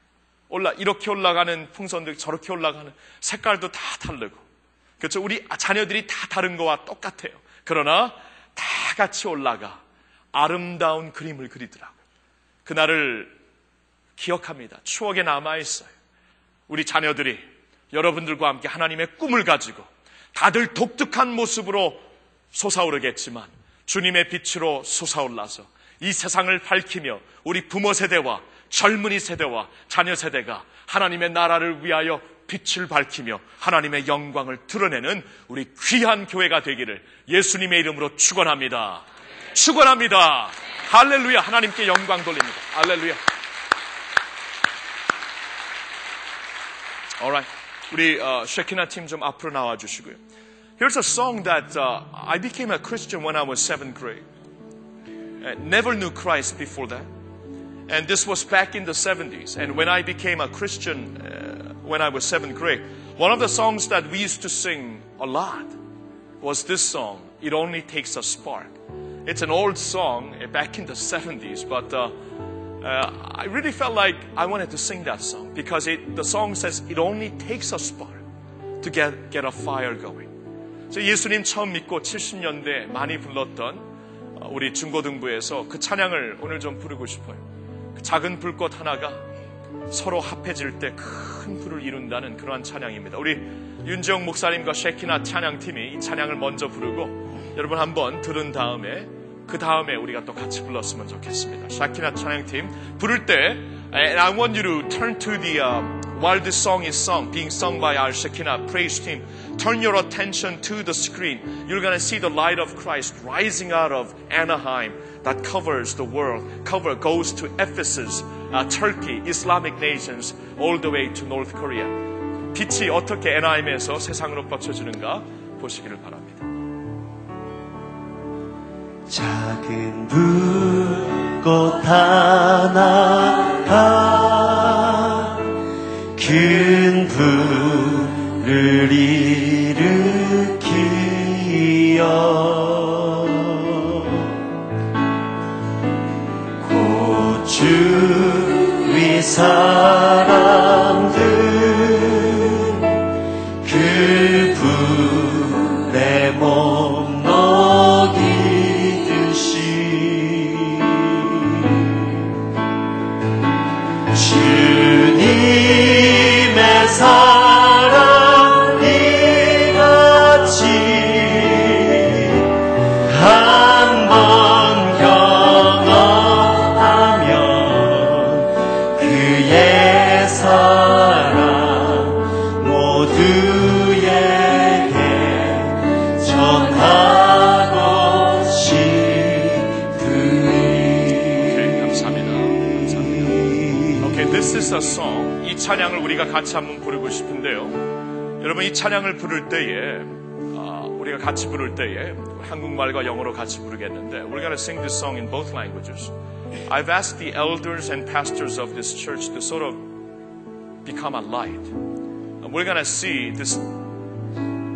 올라, 이렇게 올라가는 풍선들, 저렇게 올라가는 색깔도 다 다르고. 그렇죠? 우리 자녀들이 다 다른 거와 똑같아요. 그러나 다 같이 올라가 아름다운 그림을 그리더라고요. 그날을 기억합니다. 추억에 남아있어요. 우리 자녀들이 여러분들과 함께 하나님의 꿈을 가지고 다들 독특한 모습으로 솟아오르겠지만 주님의 빛으로 솟아올라서 이 세상을 밝히며 우리 부모 세대와 젊은이 세대와 자녀 세대가 하나님의 나라를 위하여 빛을 밝히며 하나님의 영광을 드러내는 우리 귀한 교회가 되기를 예수님의 이름으로 축원합니다. 축원합니다. 할렐루야. 하나님께 영광 돌립니다. 할렐루야. Alright. 우리 어, 쉐키나 팀 좀 앞으로 나와 주시고요. Here's a song that uh, I became a Christian when I was seventh grade. Uh, never knew Christ before that. And this was back in the 70s. And when I became a Christian uh, when I was seventh grade, one of the songs that we used to sing a lot was this song, It Only Takes a Spark. It's an old song uh, back in the 70s, but uh, uh, I really felt like I wanted to sing that song because it, the song says it only takes a spark to get, get a fire going. 저 예수님 처음 믿고 70년대 많이 불렀던 어, 우리 중고등부에서 그 찬양을 오늘 좀 부르고 싶어요. 그 작은 불꽃 하나가 서로 합해질 때 큰 불을 이룬다는 그러한 찬양입니다. 우리 윤정 목사님과 쉐키나 찬양팀이 이 찬양을 먼저 부르고 여러분 한번 들은 다음에 그 다음에 우리가 또 같이 불렀으면 좋겠습니다. 샤키나 찬양팀 부를 때 and I want you to turn to the uh, while this song is sung, being sung by our Shekinah praise team, turn your attention to the screen. You're going to see the light of Christ rising out of Anaheim that covers the world, cover goes to Ephesus, uh, Turkey, Islamic nations, all the way to North Korea. 빛이 어떻게 애나임에서 세상으로 뻗쳐지는가 보시기를 바랍니다. 작은 불꽃 하나가 큰 불을 일으키어. 고주위 사 같이 한번 부르고 싶은데요. 여러분 이 찬양을 부를 때에 아, 우리가 같이 부를 때에 한국말과 영어로 같이 부르겠는데 we're going to sing this song in both languages. I've asked the elders and pastors of this church to sort of become a light. And we're going to see this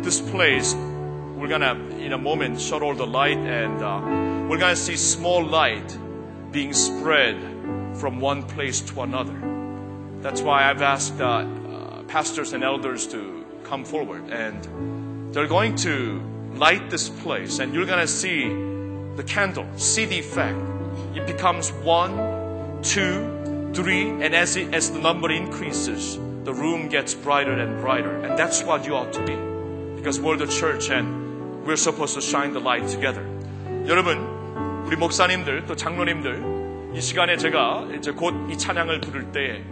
this place. We're going to in a moment shut all the light and uh, we're going to see small light being spread from one place to another. That's why I've asked uh, uh, pastors and elders to come forward, and they're going to light this place, and you're going to see the candle, see the effect. It becomes one, two, three, and as, it, as the number increases, the room gets brighter and brighter, and that's what you ought to be, because we're the church, and we're supposed to shine the light together. 여러분, 우리 목사님들 또 장로님들 이 시간에 제가 이제 곧 이 찬양을 부를 때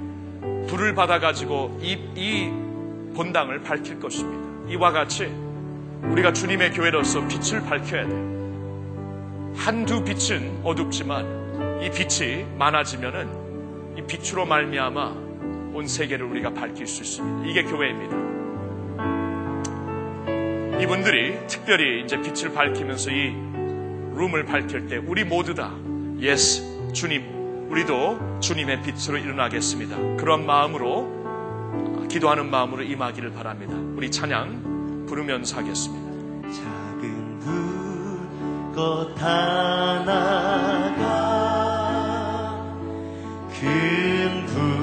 불을 받아가지고 이, 이 본당을 밝힐 것입니다. 이와 같이 우리가 주님의 교회로서 빛을 밝혀야 돼. 한두 빛은 어둡지만 이 빛이 많아지면은 이 빛으로 말미암아 온 세계를 우리가 밝힐 수 있습니다. 이게 교회입니다. 이분들이 특별히 이제 빛을 밝히면서 이 room을 밝힐 때 우리 모두 다 yes 주님 우리도 주님의 빛으로 일어나겠습니다. 그런 마음으로 기도하는 마음으로 임하기를 바랍니다. 우리 찬양 부르면서 하겠습니다. 작은 불꽃 하나가 큰 불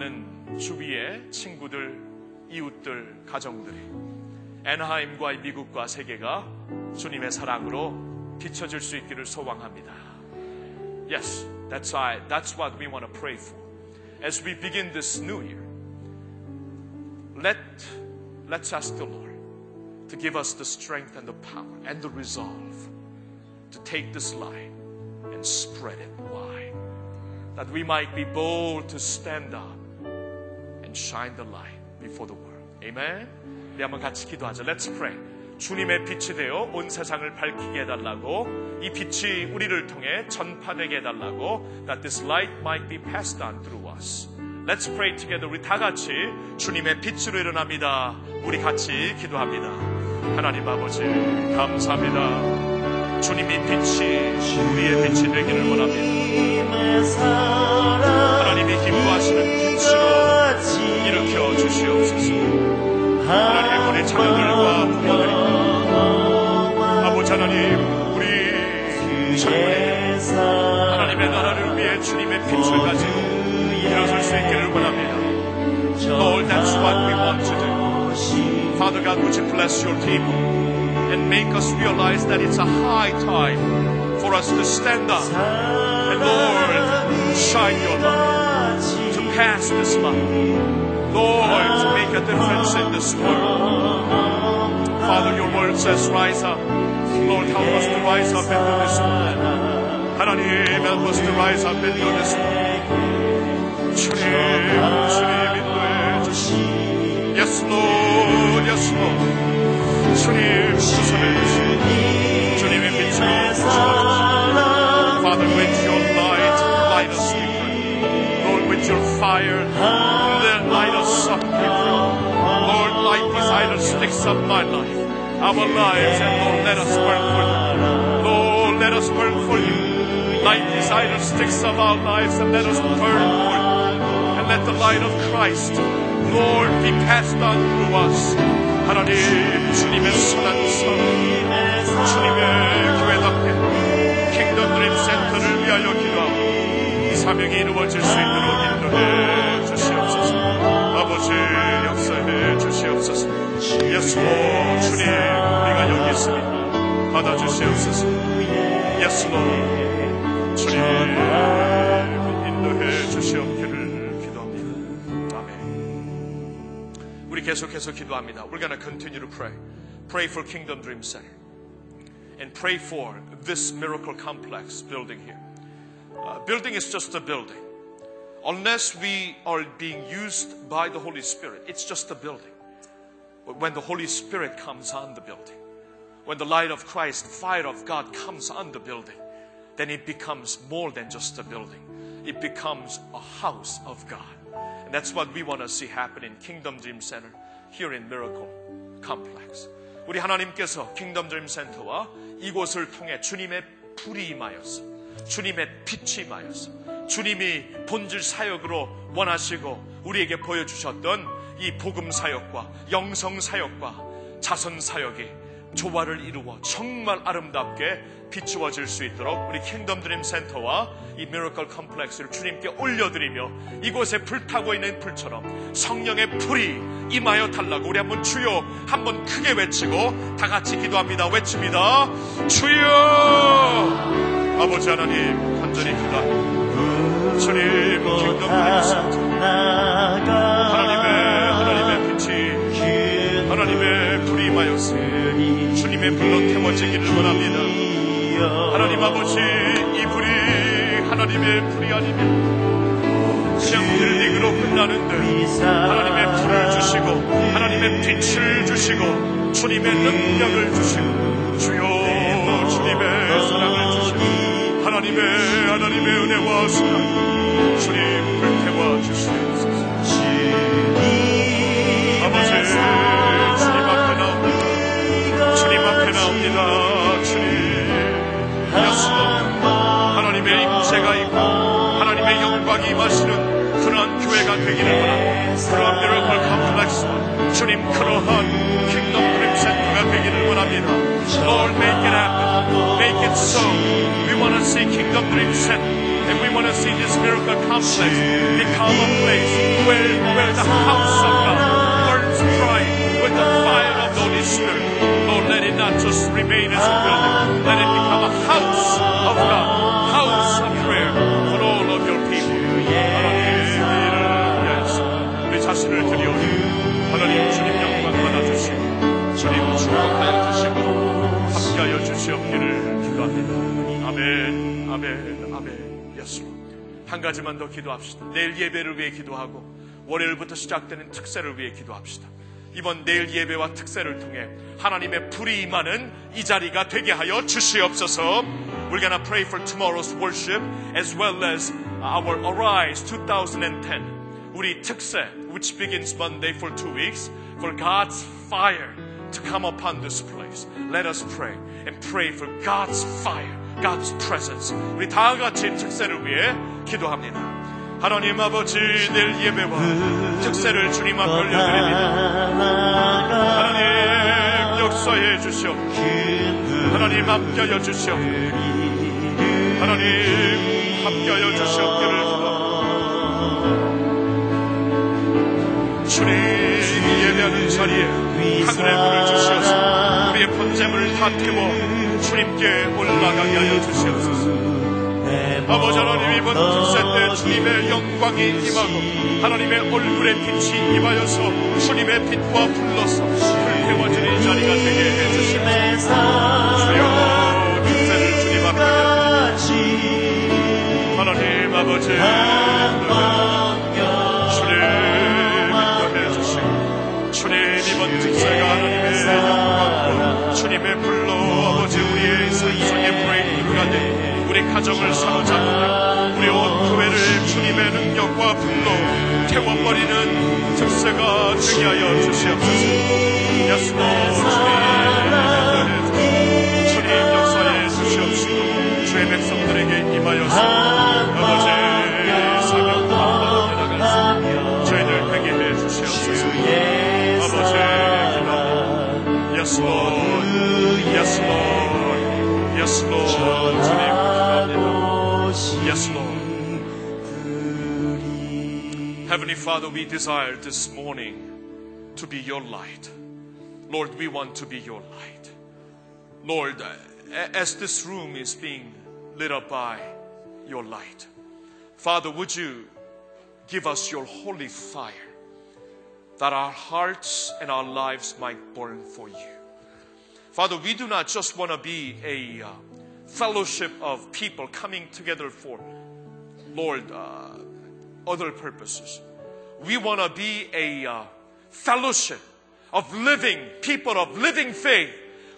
우리 사랑하는 주위의 친구들, 이웃들, 가정들이 애나하임과 미국과 세계가 주님의 사랑으로 비춰질 수 있기를 소망합니다. Yes, that's why that's what we want to pray for. As we begin this new year, let let's ask the Lord to give us the strength and the power and the resolve to take this light and spread it wide, that we might be bold to stand up and shine the light before the world. Amen. 우리 한번 같이 기도하자. Let's pray. 주님의 빛이 되어 온 세상을 밝히게 해달라고 이 빛이 우리를 통해 전파되게 해달라고 that this light might be passed on through us. Let's pray together. 우리 다 같이 주님의 빛으로 일어납니다. 우리 같이 기도합니다. 하나님 아버지 감사합니다. 주님이 빛이 우리의 빛이 되기를 원합니다. 하나님이 기뻐하시는 빛으로 일으켜 주시옵소서. 하나님 우리 자녀들과 부모들이 아버지 하나님 우리 젊은이 하나님의 나라를 위해 주님의 가지고 일어설 수 있기를 원합니다. Lord, that's what we want to do. Father God, would you bless your people and make us realize that it's a high time for us to stand up and Lord, shine your light to pass this light. Lord, to make a difference in this world. Father, your word says, rise up. Lord, help us to rise up into this world. 하나님, help us to rise up into this world. 주님, 주님 인도해 주시옵소서. Yes, Lord, yes, Lord. 주님, 주선해 주시옵소서. 주님의 빛으로 비추어주시옵소서. Father, with your light, light us deeper. Lord, with your fire, then light light these idle sticks of my life, our lives, and Lord, let us burn for you. Lord, let us burn for you. Light these idle sticks of our lives and let us burn for you. And let the light of Christ, Lord, be passed on through us. 하나님, 주님의 선한 선, 주님의 교회답게 킹덤 드림 센터를 위하여 기도하고 이 사명이 이루어질 수 있도록 인도해 주시옵소서. 아버지 역사해 주시옵소서. 예수 주님 우리가 여기 있습니다. 받아주시옵소서. 예수 주님 인도해 주시옵기를 기도합니다. 아멘. 우리 계속해서 기도합니다. We're gonna continue to pray. Pray for Kingdom Dream Center. And pray for this miracle complex building here. Uh, building is just a building. Unless we are being used by the Holy Spirit, it's just a building. But when the Holy Spirit comes on the building, when the light of Christ, fire of God comes on the building, then it becomes more than just a building. It becomes a house of God. And that's what we want to see happen in Kingdom Dream Center here in Miracle Complex. 우리 하나님께서 킹덤 드림 센터와 이곳을 통해 주님의 불이 임하였어. 주님의 빛이 임하였어. 주님이 본질 사역으로 원하시고 우리에게 보여주셨던 이 복음 사역과 영성 사역과 자선 사역이 조화를 이루어 정말 아름답게 비추어질 수 있도록 우리 Kingdom Dream Center와 이 Miracle Complex를 주님께 올려드리며 이곳에 불타고 있는 불처럼 성령의 불이 임하여 달라고 우리 한번 주여 한번 크게 외치고 다 같이 기도합니다. 외칩니다. 주여! 아버지 하나님 간절히 기도합니다. 주님 Kingdom Dream Center 하나님 주님의 불로 태워지기를 원합니다. 하나님 아버지 이 불이 하나님의 불이 아니면 원하는데 하나님의 불을 주시고 하나님의 빛을 주시고 주님의 능력을 주시고 주여 주님의 사랑을 주시고 하나님의 하나님의 은혜와 사랑 주님 불태워 주시옵소서 나옵니다 주님 예수님 하나님의 임재가 있고 하나님의 영광이 임하시는 그러한 교회가 되기를 원합니다 그러한 미러컬 컴플렉스와 주님 그러한 킹덤 드림 센터가 되기를 원합니다 Lord make it happen make it so we want to see kingdom dream center and we want to see this miracle complex become a place where, where the house of God with the fire of the Holy Spirit Lord let it not just remain as a building let it become a house of God house of prayer for all of your people 하나님 우리 자신을 드리오니 하나님 주님 영광 받아주시고 주님 축복하여 주시고 함께하여 주시옵기를 기도합니다 아멘 아멘 아멘 예수 한 가지만 더 기도합시다 내일 예배를 위해 기도하고 월요일부터 시작되는 특세를 위해 기도합시다 이번 내일 예배와 특세를 통해 하나님의 불이 임하는 이 자리가 되게 하여 주시옵소서 We're gonna pray for tomorrow's worship as well as our Arise 2010 우리 특세 which begins Monday for two weeks for God's fire to come upon this place. Let us pray and pray for God's fire, God's presence. 우리 다 같이 특세를 위해 기도합니다. 하나님 아버지 내일 예배와 특세를 주님 앞에 올려드립니다. 하나님 역사해 주시옵소서. 하나님 함께하여 주시옵소서. 하나님 함께하여 주시옵기를 기도합니다. 주님 예배하는 자리에 하늘의 불을 주시어서 우리의 번제물을 다 태워 주님께 올라가게 하여 주시옵소서. 아버지 하나님 이번 특세 때 주님의 영광이 임하고 하나님의 얼굴의 빛이 임하여서 주님의 빛과 불러서 불태워지는 자리가 되게 해주시옵소서. 주여 특세를 주님 앞에 하나님 아버지 주님 주님 이번 특세가 하나님의 영광과 주님의 불 가정을 사로잡으며 우리 온 교회를 주님의 능력과 불로 태워버리는 특세가 되게 하여 주시옵소서. 예수 주님 주님 역사에 주시옵시고 주의 백성들에게 임하여서 아버지 사명 가운데 나갈 수 저희들 되게 해 주시옵소서. 아버지 Lord 주님 기도합니다 Yes Lord. Heavenly Father we desire this morning to be your light. Lord we want to be your light. Lord, as this room is being lit up by your light, Father, would you give us your holy fire that our hearts and our lives might burn for you? Father, we do not just want to be a uh, fellowship of people coming together for, Lord, uh, other purposes. We want to be a uh, fellowship of living people of living faith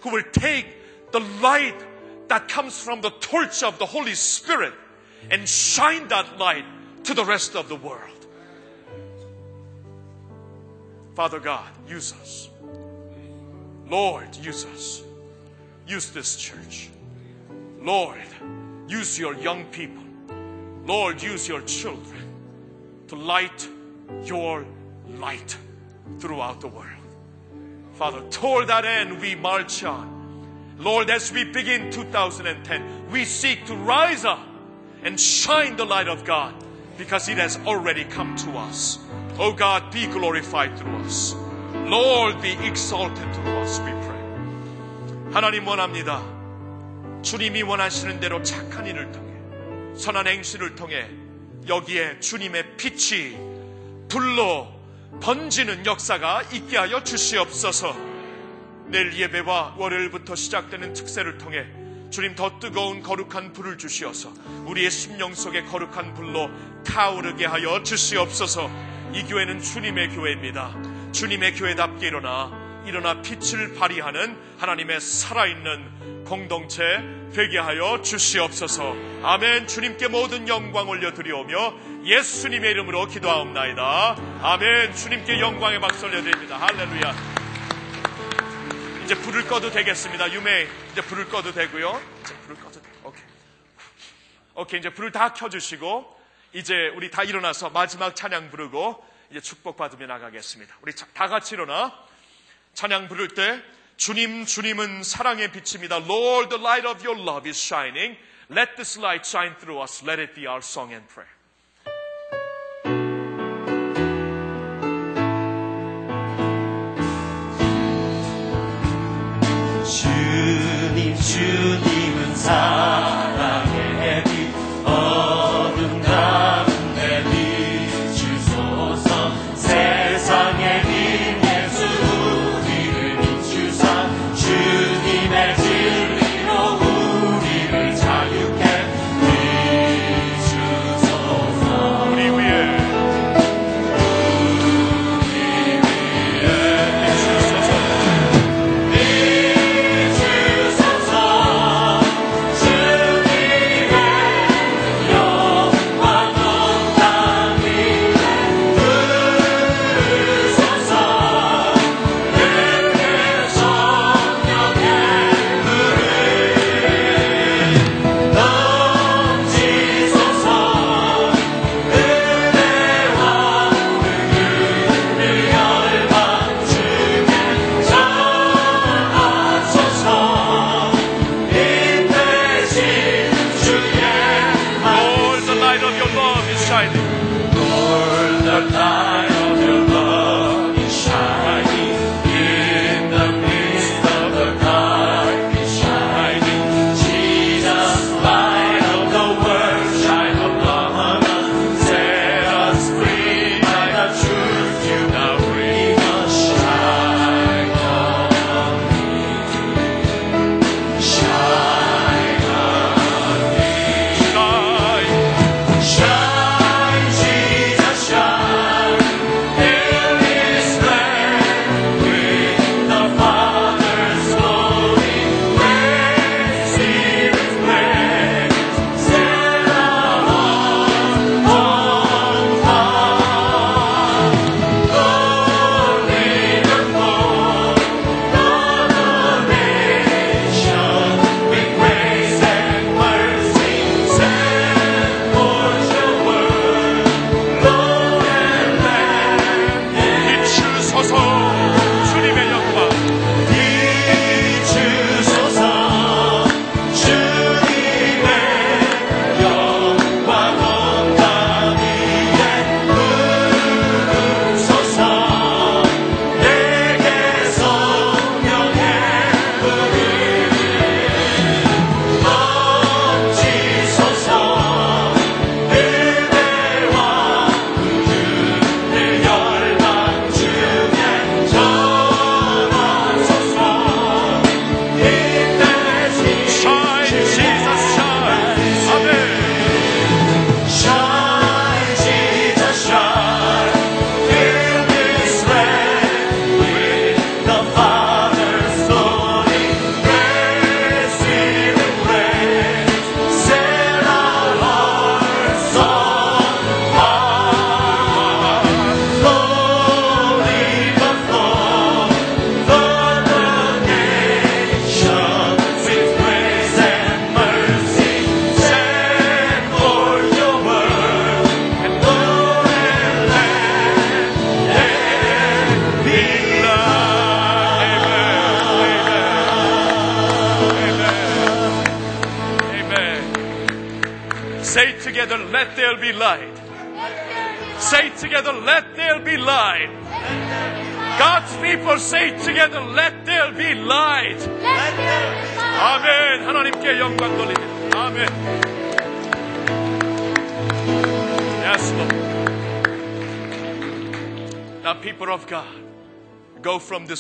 who will take the light that comes from the torch of the Holy Spirit and shine that light to the rest of the world. Father God, use us. Lord, use us. Use this church. Lord, use your young people. Lord, use your children to light your light throughout the world. Father, toward that end we march on. Lord, as we begin 2010, we seek to rise up and shine the light of God because it has already come to us. Oh God, be glorified through us. Lord, be exalted through us, we pray. 하나님 원합니다. 주님이 원하시는 대로 착한 일을 통해, 선한 행실을 통해 여기에 주님의 빛이 불로 번지는 역사가 있게 하여 주시옵소서. 내일 예배와 월요일부터 시작되는 특세를 통해 주님 더 뜨거운 거룩한 불을 주시어서 우리의 심령 속에 거룩한 불로 타오르게 하여 주시옵소서. 이 교회는 주님의 교회입니다. 주님의 교회답게 일어나 일어나 빛을 발휘하는 하나님의 살아있는 공동체 되게 하여 주시옵소서. 아멘. 주님께 모든 영광 올려드리오며 예수님의 이름으로 기도하옵나이다. 아멘. 주님께 영광의 박수 올려드립니다. 할렐루야. 이제 불을 꺼도 되겠습니다. 유메 이제 불을 꺼도 되고요. 이제 불을 꺼도 돼. 오케이. 오케이. 이제 불을 다 켜주시고 이제 우리 다 일어나서 마지막 찬양 부르고 이제 축복 받으며 나가겠습니다. 우리 다 같이 일어나 찬양 부를 때 주님 주님은 사랑의 빛입니다. Lord, the light of your love is shining. Let this light shine through us. Let it be our song and prayer. 주님 주님은 사랑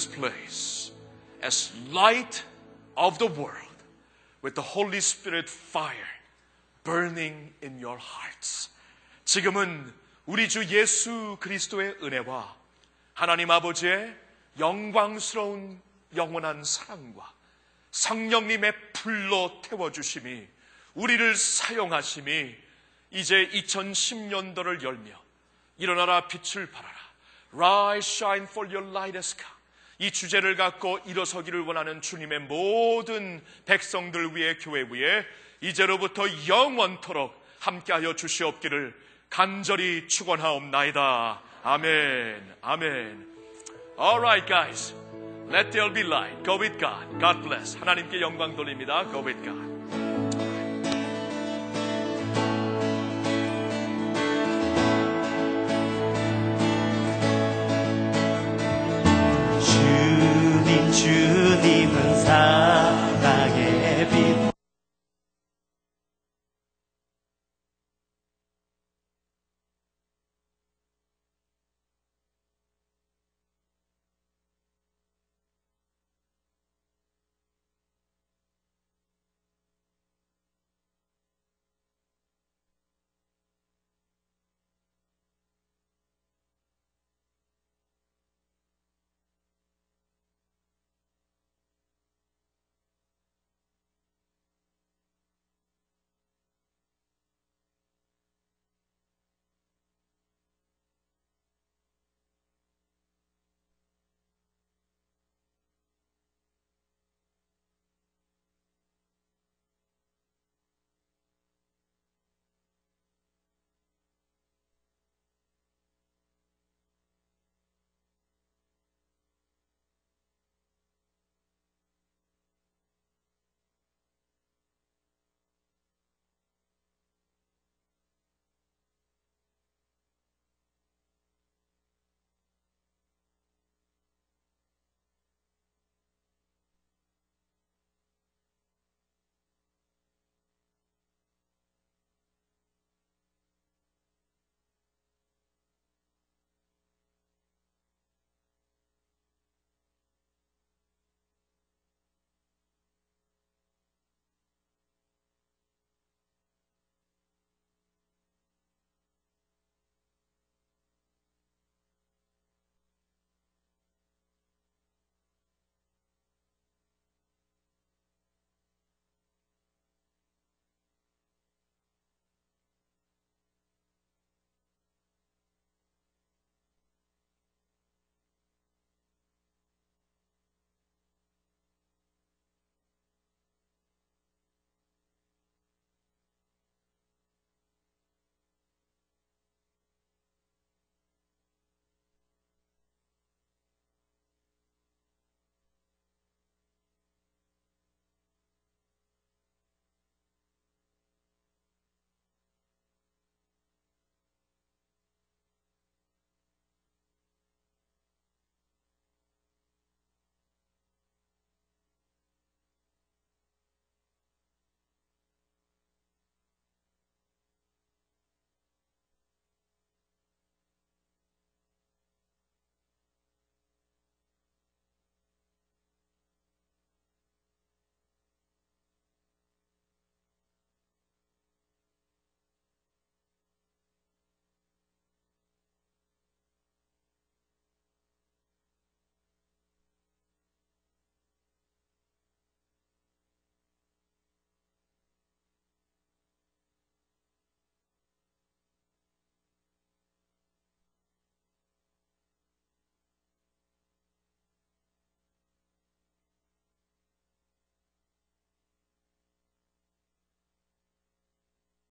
this place as light of the world with the Holy Spirit fire burning in your hearts. 지금은 우리 주 예수 그리스도의 은혜와 하나님 아버지의 영광스러운 영원한 사랑과 성령님의 불로 태워주심이 우리를 사용하심이 이제 2010년도를 열며 일어나라 빛을 발하라 Rise shine for your light has come 이 주제를 갖고 일어서기를 원하는 주님의 모든 백성들 위해 교회 위에 이제로부터 영원토록 함께하여 주시옵기를 간절히 축원하옵나이다. 아멘. 아멘. Alright guys. Let there be light. Go with God. God bless. 하나님께 영광 돌립니다. Go with God. 주님은 사랑해.